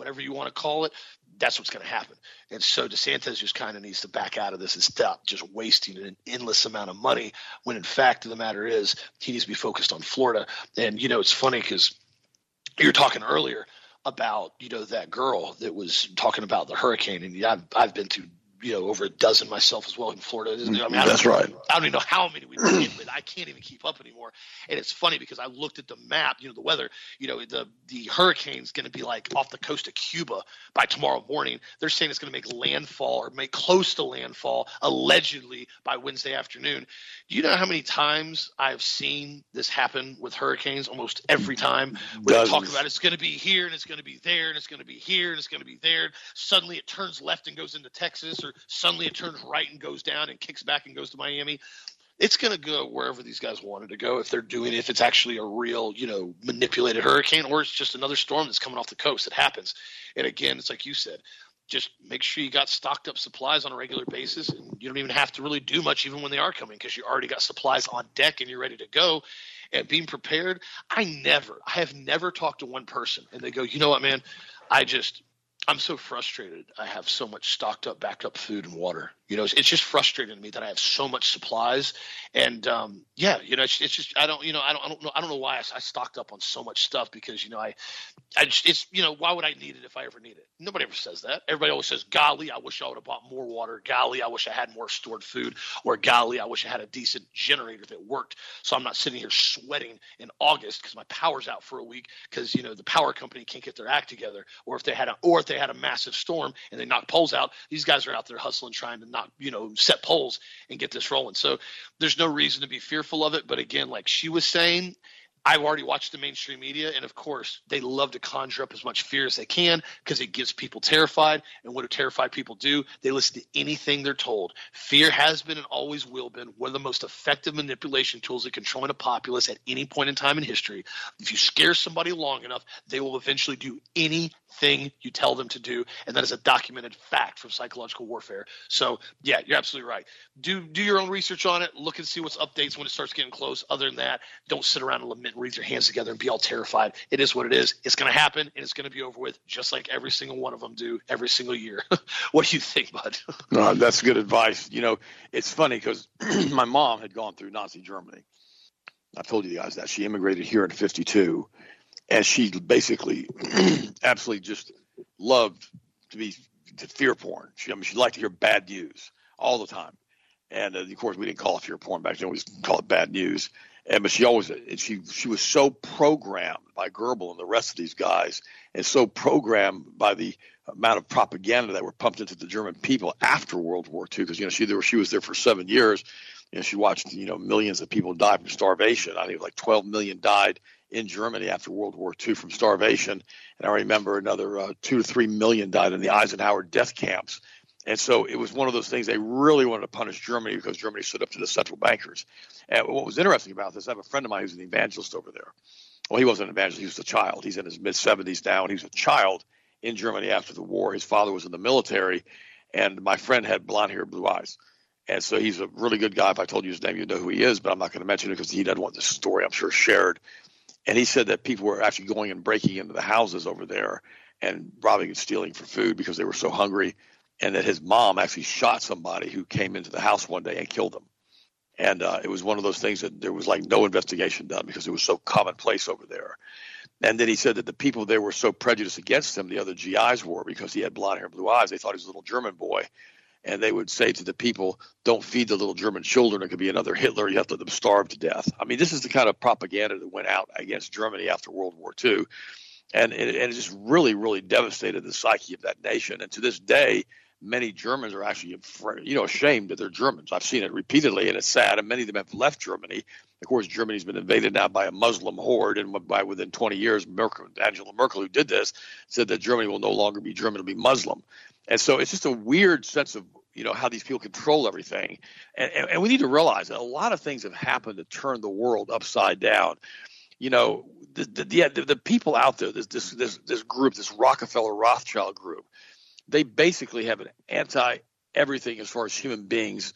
whatever you want to call it, that's what's going to happen. And so DeSantis just kind of needs to back out of this and stop just wasting an endless amount of money when in fact the matter is he needs to be focused on Florida. And, you know, it's funny because you were talking earlier about, you know, that girl that was talking about the hurricane. And I've, I've been to you know over a dozen myself as well in Florida. I mean, That's I right. I don't even know how many we did, but I can't even keep up anymore. And it's funny because I looked at the map, you know, the weather, you know, the the hurricane's going to be like off the coast of Cuba by tomorrow morning. They're saying it's going to make landfall or make close to landfall allegedly by Wednesday afternoon. Do you know how many times I've seen this happen with hurricanes? Almost every time Dozens. they talk about it's going to be here and it's going to be there and it's going to be here and it's going to be there. Suddenly it turns left and goes into Texas, or suddenly it turns right and goes down and kicks back and goes to Miami. It's going to go wherever these guys wanted to go if they're doing it, if it's actually a real you know manipulated hurricane or it's just another storm that's coming off the coast. It happens. And again it's like you said just make sure you got stocked up supplies on a regular basis and you don't even have to really do much even when they are coming because you already got supplies on deck and you're ready to go. And being prepared i never i have never talked to one person and they go you know what man? I just I'm so frustrated. I have so much stocked up, backed up food and water. You know, it's, just frustrating to me that I have so much supplies. And um, yeah, you know, it's, it's, just I don't, you know, I don't, I don't know, I don't know why I, I, stocked up on so much stuff because you know I, I just it's you know why would I need it if I ever need it? Nobody ever says that. Everybody always says, "Golly, I wish I would have bought more water. Golly, I wish I had more stored food." Or "Golly, I wish I had a decent generator that worked, so I'm not sitting here sweating in August because my power's out for a week because you know the power company can't get their act together, or if they had a, or if they had a massive storm and they knocked poles out. These guys are out there hustling, trying to knock, you know, set poles and get this rolling. So there's no reason to be fearful of it. But again, like she was saying, I've already watched the mainstream media, and of course, they love to conjure up as much fear as they can because it gets people terrified. And what do terrified people do? They listen to anything they're told. Fear has been and always will be one of the most effective manipulation tools in controlling a populace at any point in time in history. If you scare somebody long enough, they will eventually do anything you tell them to do, and that is a documented fact from psychological warfare. So, yeah, you're absolutely right. Do do your own research on it. Look and see what's updates when it starts getting close. Other than that, don't sit around and lament and raise your hands together and be all terrified. It is what it is. It's going to happen and it's going to be over with, just like every single one of them do every single year. what do you think, bud? no, that's good advice. You know, it's funny because my mom had gone through Nazi Germany. I told you guys that she immigrated here in '52, and she basically absolutely just loved to be to fear porn. She, I mean, she liked to hear bad news all the time. And uh, of course, we didn't call it fear porn back then; we just call it bad news. And but she always and she she was so programmed by Goebbels and the rest of these guys, and so programmed by the amount of propaganda that were pumped into the German people after World War II. Because you know she there she was there for seven years. and she watched you know millions of people die from starvation. I think like 12 million died in Germany after World War II from starvation, and I remember another uh, two to three million died in the Eisenhower death camps. And so it was one of those things they really wanted to punish Germany because Germany stood up to the central bankers. And what was interesting about this, I have a friend of mine who's an evangelist over there. Well, he wasn't an evangelist, he was a child. He's in his mid 70s now, and he was a child in Germany after the war. His father was in the military, and my friend had blonde hair, blue eyes. And so he's a really good guy. If I told you his name, you'd know who he is, but I'm not going to mention it because he doesn't want this story, I'm sure, shared. And he said that people were actually going and breaking into the houses over there and robbing and stealing for food because they were so hungry and that his mom actually shot somebody who came into the house one day and killed him. And uh, it was one of those things that there was like no investigation done because it was so commonplace over there. And then he said that the people there were so prejudiced against him, the other GIs were, because he had blonde hair and blue eyes. They thought he was a little German boy. And they would say to the people, don't feed the little German children. It could be another Hitler. You have to let them starve to death. I mean, this is the kind of propaganda that went out against Germany after World War II. And it, and it just really, really devastated the psyche of that nation. And to this day, many Germans are actually, you know, ashamed that they're Germans. I've seen it repeatedly, and it's sad. And many of them have left Germany. Of course, Germany's been invaded now by a Muslim horde, and by within 20 years, Merkel, Angela Merkel, who did this, said that Germany will no longer be German; it'll be Muslim. And so it's just a weird sense of you know how these people control everything, and, and, and we need to realize that a lot of things have happened to turn the world upside down. You know, the the, the, the people out there, this this this this group, this Rockefeller Rothschild group they basically have an anti everything as far as human beings,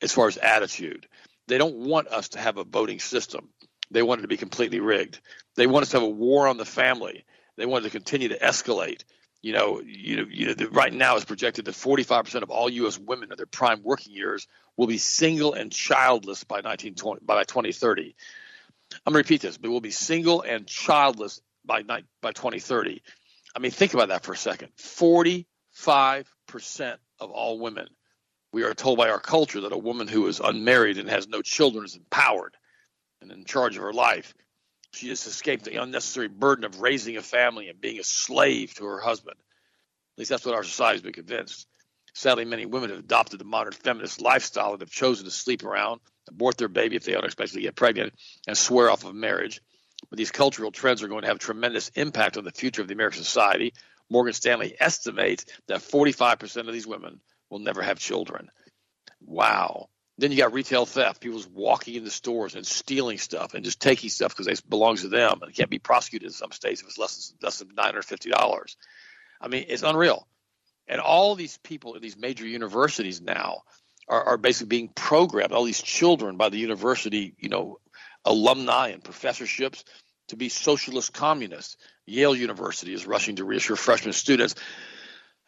as far as attitude. They don't want us to have a voting system. They want it to be completely rigged. They want us to have a war on the family. They want it to continue to escalate. You know, you know, you know right now it's projected that 45% of all U.S. women in their prime working years will be single and childless by 1920 by 2030. I'm gonna repeat this, but we'll be single and childless by by 2030. I mean, think about that for a second. 40 5% of all women We are told by our culture that a woman who is unmarried and has no children is empowered and in charge of her life. She has escaped the unnecessary burden of raising a family and being a slave to her husband. At least that's what our society has been convinced. Sadly, many women have adopted the modern feminist lifestyle and have chosen to sleep around, abort their baby if they unexpectedly get pregnant, and swear off of marriage. But these cultural trends are going to have tremendous impact on the future of the American society. Morgan Stanley estimates that 45% of these women will never have children. Wow. Then you got retail theft. People's walking into stores and stealing stuff and just taking stuff because it belongs to them and can't be prosecuted in some states if it's less than, less than $950. I mean, it's unreal. And all these people in these major universities now are, are basically being programmed, all these children by the university, you know, alumni and professorships to be socialist communists. Yale University is rushing to reassure freshman students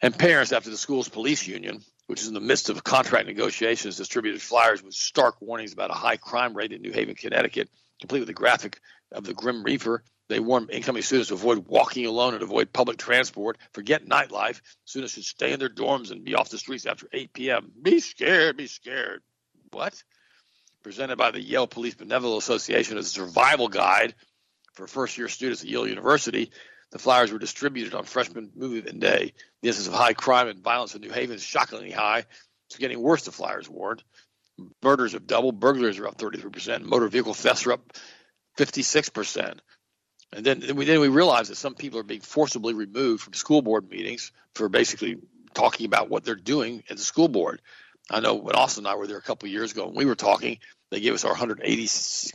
and parents after the school's police union, which is in the midst of contract negotiations, distributed flyers with stark warnings about a high crime rate in New Haven, Connecticut, complete with a graphic of the Grim Reaper. They warn incoming students to avoid walking alone and avoid public transport. Forget nightlife. Students should stay in their dorms and be off the streets after 8 p.m. Be scared, be scared. What? Presented by the Yale Police Benevolent Association as a survival guide for first year students at Yale University. The flyers were distributed on freshman movement day. The incidence of high crime and violence in New Haven is shockingly high. It's getting worse, the flyers warned. Murders have doubled, burglaries are up 33%, motor vehicle thefts are up 56%. And then, then we then we realize that some people are being forcibly removed from school board meetings for basically talking about what they're doing at the school board. I know when Austin and I were there a couple years ago, and we were talking, they gave us our 180,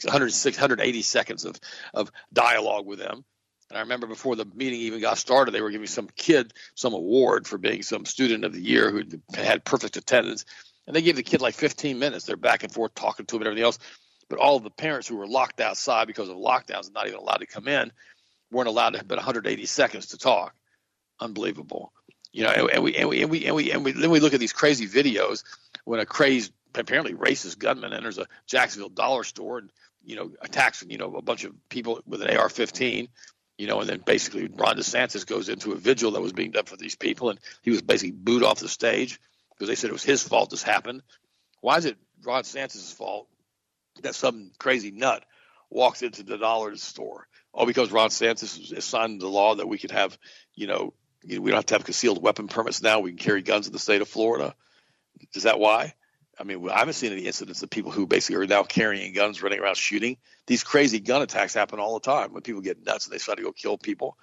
106, 180 seconds of, of dialogue with them. And I remember before the meeting even got started, they were giving some kid some award for being some student of the year who had perfect attendance. And they gave the kid like 15 minutes. They're back and forth talking to him and everything else. But all the parents who were locked outside because of lockdowns and not even allowed to come in weren't allowed to have but 180 seconds to talk. Unbelievable. You know, and, and, we and we and we and we and we then we look at these crazy videos when a crazed apparently racist gunman enters a Jacksonville dollar store and you know attacks you know a bunch of people with an AR-15 you know, and then basically Ron DeSantis goes into a vigil that was being done for these people, and he was basically booed off the stage because they said it was his fault this happened. Why is it Ron DeSantis' fault that some crazy nut walks into the dollar store? Oh, because Ron DeSantis signed the law that we can have, you know, we don't have to have concealed weapon permits now. We can carry guns in the state of Florida. Is that why? I mean, I haven't seen any incidents of people who basically are now carrying guns, running around shooting. These crazy gun attacks happen all the time when people get nuts and they try to go kill people.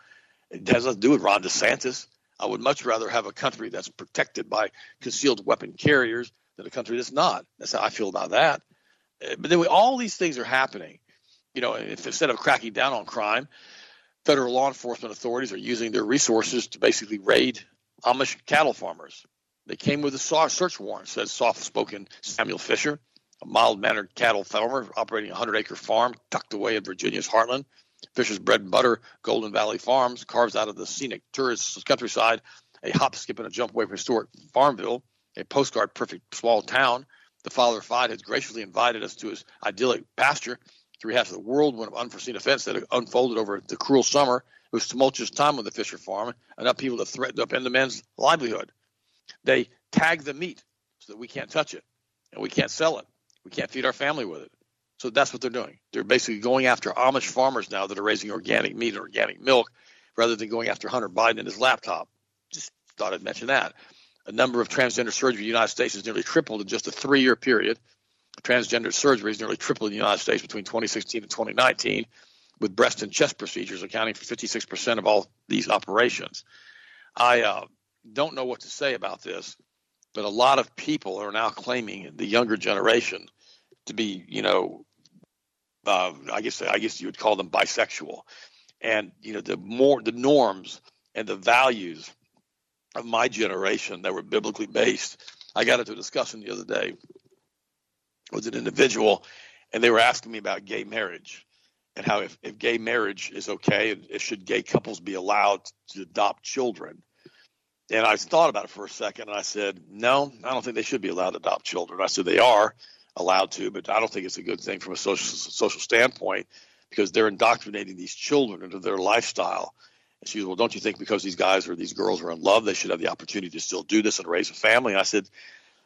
It has nothing to do with Ron DeSantis. I would much rather have a country that's protected by concealed weapon carriers than a country that's not. That's how I feel about that. Uh, but then we, all these things are happening. You know, if instead of cracking down on crime, federal law enforcement authorities are using their resources to basically raid Amish cattle farmers they came with a search warrant, says soft spoken Samuel Fisher, a mild mannered cattle farmer operating a 100 acre farm tucked away in Virginia's heartland. Fisher's bread and butter, Golden Valley Farms, carves out of the scenic tourist countryside a hop, skip, and a jump away from historic Farmville, a postcard perfect small town. The father of five has graciously invited us to his idyllic pasture three to of the whirlwind of unforeseen events that unfolded over the cruel summer. It was tumultuous time on the Fisher farm, enough people to threaten to upend the man's livelihood. They tag the meat so that we can't touch it and we can't sell it. We can't feed our family with it. So that's what they're doing. They're basically going after Amish farmers now that are raising organic meat and organic milk rather than going after Hunter Biden and his laptop. Just thought I'd mention that. A number of transgender surgery in the United States has nearly tripled in just a three year period. Transgender surgery has nearly tripled in the United States between 2016 and 2019, with breast and chest procedures accounting for 56% of all these operations. I uh, don't know what to say about this, but a lot of people are now claiming the younger generation to be, you know, uh, I guess I guess you would call them bisexual, and you know the more the norms and the values of my generation that were biblically based. I got into a discussion the other day with an individual, and they were asking me about gay marriage and how if, if gay marriage is okay, should gay couples be allowed to adopt children? And I thought about it for a second, and I said, no, I don't think they should be allowed to adopt children. I said they are allowed to, but I don't think it's a good thing from a social social standpoint because they're indoctrinating these children into their lifestyle. And she said, well, don't you think because these guys or these girls are in love, they should have the opportunity to still do this and raise a family? And I said,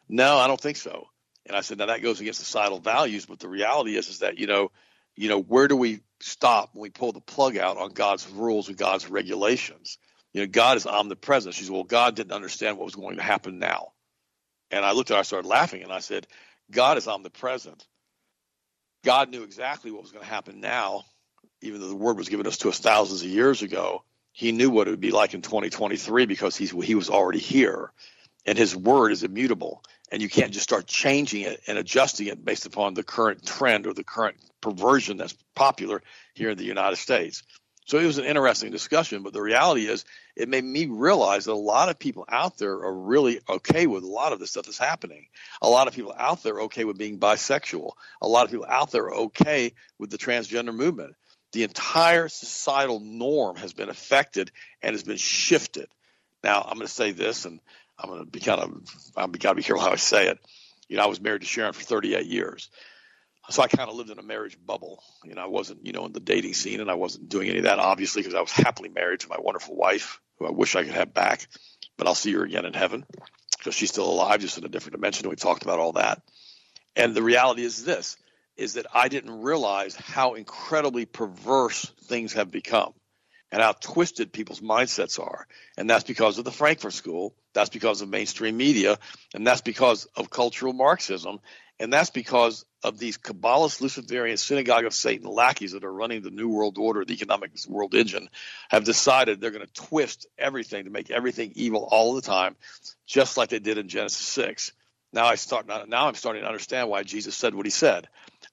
No, I don't think so. And I said, now that goes against societal values, but the reality is, is that you know, you know, where do we stop when we pull the plug out on God's rules and God's regulations? You know, God is omnipresent. She said, well, God didn't understand what was going to happen now. And I looked at her, I started laughing, and I said, God is omnipresent. God knew exactly what was going to happen now, even though the word was given us to us thousands of years ago. He knew what it would be like in 2023 because he's, he was already here. And his word is immutable. And you can't just start changing it and adjusting it based upon the current trend or the current perversion that's popular here in the United States. So it was an interesting discussion, but the reality is it made me realize that a lot of people out there are really okay with a lot of the stuff that's happening. A lot of people out there are okay with being bisexual. A lot of people out there are okay with the transgender movement. The entire societal norm has been affected and has been shifted. Now, I'm going to say this, and I'm going to be kind of, I've got to be careful how I say it. You know, I was married to Sharon for 38 years so I kind of lived in a marriage bubble. You know, I wasn't, you know, in the dating scene, and I wasn't doing any of that, obviously, because I was happily married to my wonderful wife, who I wish I could have back. But I'll see her again in heaven because she's still alive, just in a different dimension. We talked about all that. And the reality is this: is that I didn't realize how incredibly perverse things have become, and how twisted people's mindsets are. And that's because of the Frankfurt School. That's because of mainstream media, and that's because of cultural Marxism and that's because of these Kabbalist, Luciferian, synagogue of Satan lackeys that are running the New World Order, the economic world engine, have decided they're going to twist everything to make everything evil all the time, just like they did in Genesis 6. Now I start now I'm starting to understand why Jesus said what he said.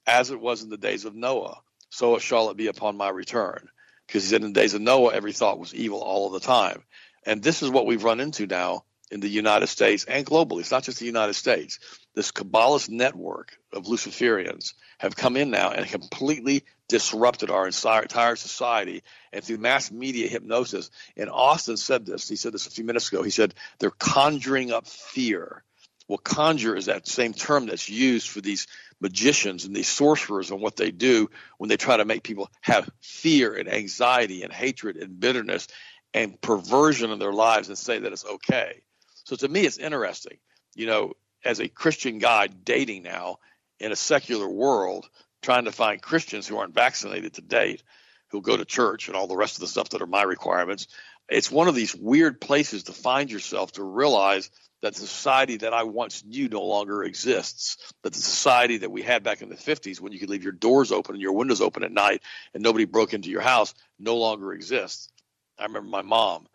As it was in the days of Noah, so shall it be upon my return. Because he said in the days of Noah, every thought was evil all of the time. And this is what we've run into now in the United States and globally. It's not just the United States. This Kabbalist network of Luciferians have come in now and completely disrupted our entire society and through mass media hypnosis. And Austin said this. He said this a few minutes ago. He said they're conjuring up fear. Well, conjure is that same term that's used for these magicians and these sorcerers and what they do when they try to make people have fear and anxiety and hatred and bitterness and perversion in their lives and say that it's okay. So to me, it's interesting. You know, as a Christian guy dating now in a secular world, trying to find Christians who aren't vaccinated to date, who'll go to church and all the rest of the stuff that are my requirements. It's one of these weird places to find yourself to realize that the society that I once knew no longer exists. That the society that we had back in the 50s, when you could leave your doors open and your windows open at night and nobody broke into your house, no longer exists. I remember my mom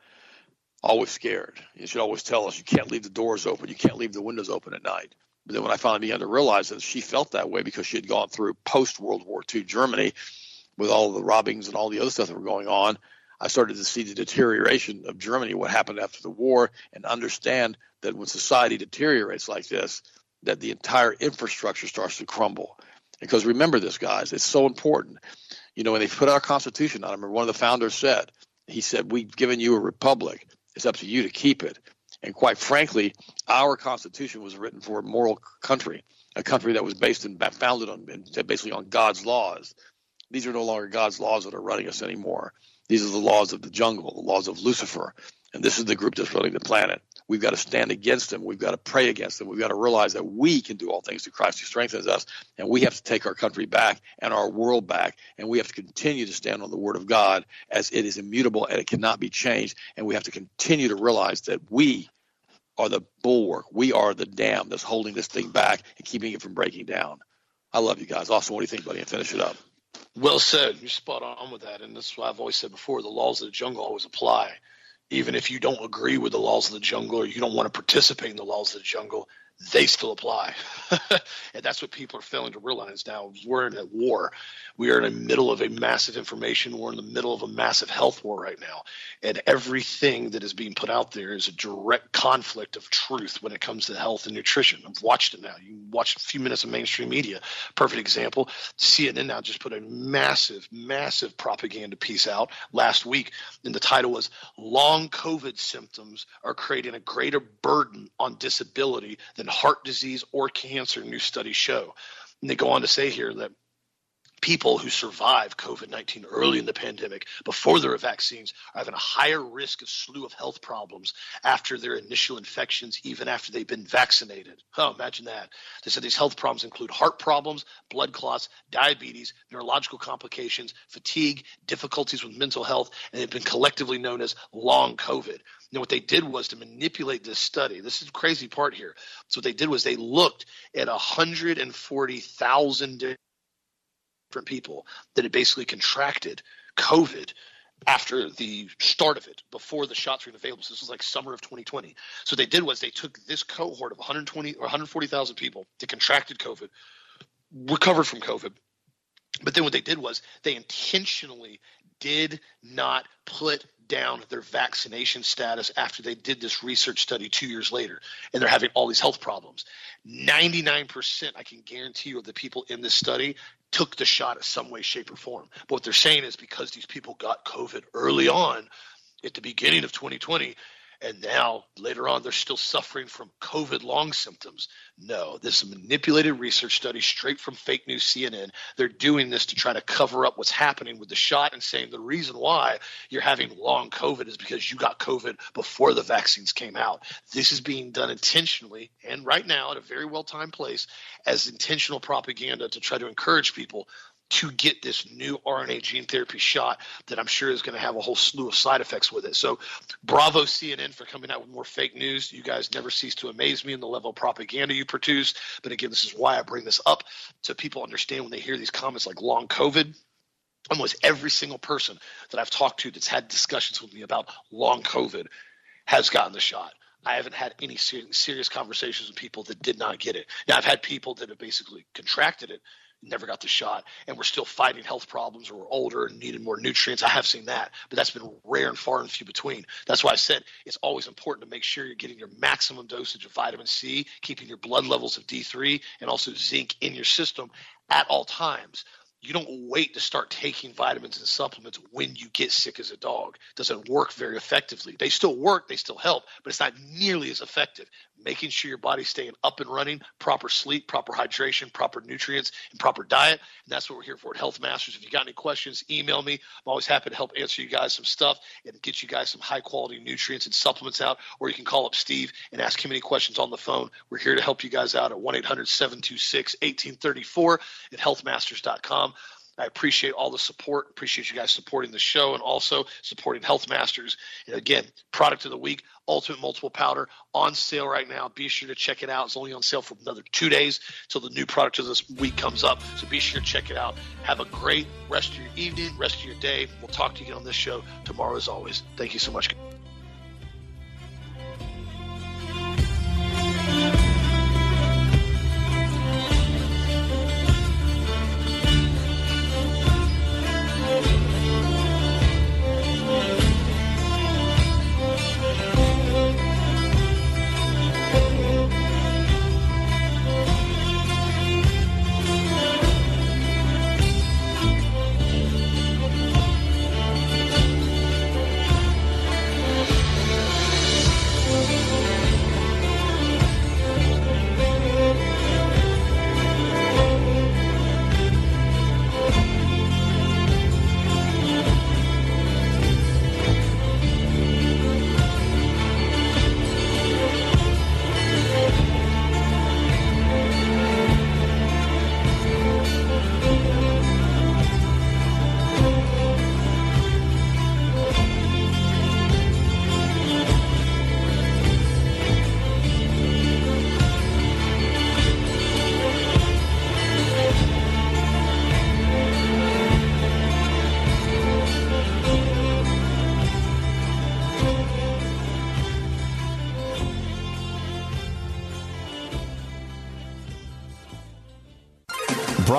always scared. You should always tell us you can't leave the doors open, you can't leave the windows open at night. But then when I finally began to realize that she felt that way because she had gone through post World War II Germany with all the robbings and all the other stuff that were going on, I started to see the deterioration of Germany, what happened after the war, and understand that when society deteriorates like this, that the entire infrastructure starts to crumble. Because remember this, guys, it's so important. You know, when they put our Constitution on, I remember one of the founders said, he said, We've given you a republic. It's up to you to keep it. And quite frankly, our Constitution was written for a moral country, a country that was based and founded on basically on God's laws. These are no longer God's laws that are running us anymore. These are the laws of the jungle, the laws of Lucifer. And this is the group that's running the planet. We've got to stand against them. We've got to pray against them. We've got to realize that we can do all things through Christ who strengthens us. And we have to take our country back and our world back. And we have to continue to stand on the word of God as it is immutable and it cannot be changed. And we have to continue to realize that we are the bulwark. We are the dam that's holding this thing back and keeping it from breaking down. I love you guys. Austin, what do you think, buddy? And finish it up. Well said. You're spot on with that. And this is what I've always said before the laws of the jungle always apply even if you don't agree with the laws of the jungle or you don't want to participate in the laws of the jungle, they still apply. and that's what people are failing to realize now. We're in a war. We are in the middle of a massive information. We're in the middle of a massive health war right now. And everything that is being put out there is a direct conflict of truth when it comes to health and nutrition. I've watched it now. You watch a few minutes of mainstream media. Perfect example. CNN now just put a massive, massive propaganda piece out last week. And the title was Long COVID Symptoms Are Creating a Greater Burden on Disability Than Heart Disease or Cancer, new studies show. And they go on to say here that people who survive COVID 19 early in the pandemic before there are vaccines are having a higher risk of slew of health problems after their initial infections, even after they've been vaccinated. Oh, imagine that. They said these health problems include heart problems, blood clots, diabetes, neurological complications, fatigue, difficulties with mental health, and they've been collectively known as long COVID. Now, what they did was to manipulate this study. This is the crazy part here. So, what they did was they looked at 140,000 different people that had basically contracted COVID after the start of it, before the shots were available. So this was like summer of 2020. So what they did was they took this cohort of 120 or 140,000 people that contracted COVID, recovered from COVID, but then what they did was they intentionally did not put down their vaccination status after they did this research study two years later and they're having all these health problems 99% i can guarantee you of the people in this study took the shot in some way, shape, or form. But what they're saying is because these people got COVID early on at the beginning of 2020, and now later on they're still suffering from COVID long symptoms. No, this is a manipulated research study straight from fake news CNN. They're doing this to try to cover up what's happening with the shot and saying the reason why you're having long COVID is because you got COVID before the vaccines came out. This is being done intentionally and right now at a very well timed place as intentional propaganda to try to encourage people to get this new RNA gene therapy shot that I'm sure is going to have a whole slew of side effects with it. So, bravo CNN for coming out with more fake news. You guys never cease to amaze me in the level of propaganda you produce. But again, this is why I bring this up so people understand when they hear these comments like long COVID. Almost every single person that I've talked to that's had discussions with me about long COVID has gotten the shot. I haven't had any serious conversations with people that did not get it. Now, I've had people that have basically contracted it never got the shot and we're still fighting health problems or we're older and needed more nutrients. I have seen that, but that's been rare and far and few between. That's why I said it's always important to make sure you're getting your maximum dosage of vitamin C, keeping your blood levels of D3 and also zinc in your system at all times you don't wait to start taking vitamins and supplements when you get sick as a dog. It doesn't work very effectively. They still work, they still help, but it's not nearly as effective. Making sure your body's staying up and running, proper sleep, proper hydration, proper nutrients, and proper diet. And that's what we're here for at Health Masters. If you got any questions, email me. I'm always happy to help answer you guys some stuff and get you guys some high quality nutrients and supplements out. Or you can call up Steve and ask him any questions on the phone. We're here to help you guys out at 1 800 726 1834 at healthmasters.com. I appreciate all the support. Appreciate you guys supporting the show and also supporting Health Masters. And again, product of the week, Ultimate Multiple Powder, on sale right now. Be sure to check it out. It's only on sale for another two days until the new product of this week comes up. So be sure to check it out. Have a great rest of your evening, rest of your day. We'll talk to you again on this show tomorrow as always. Thank you so much.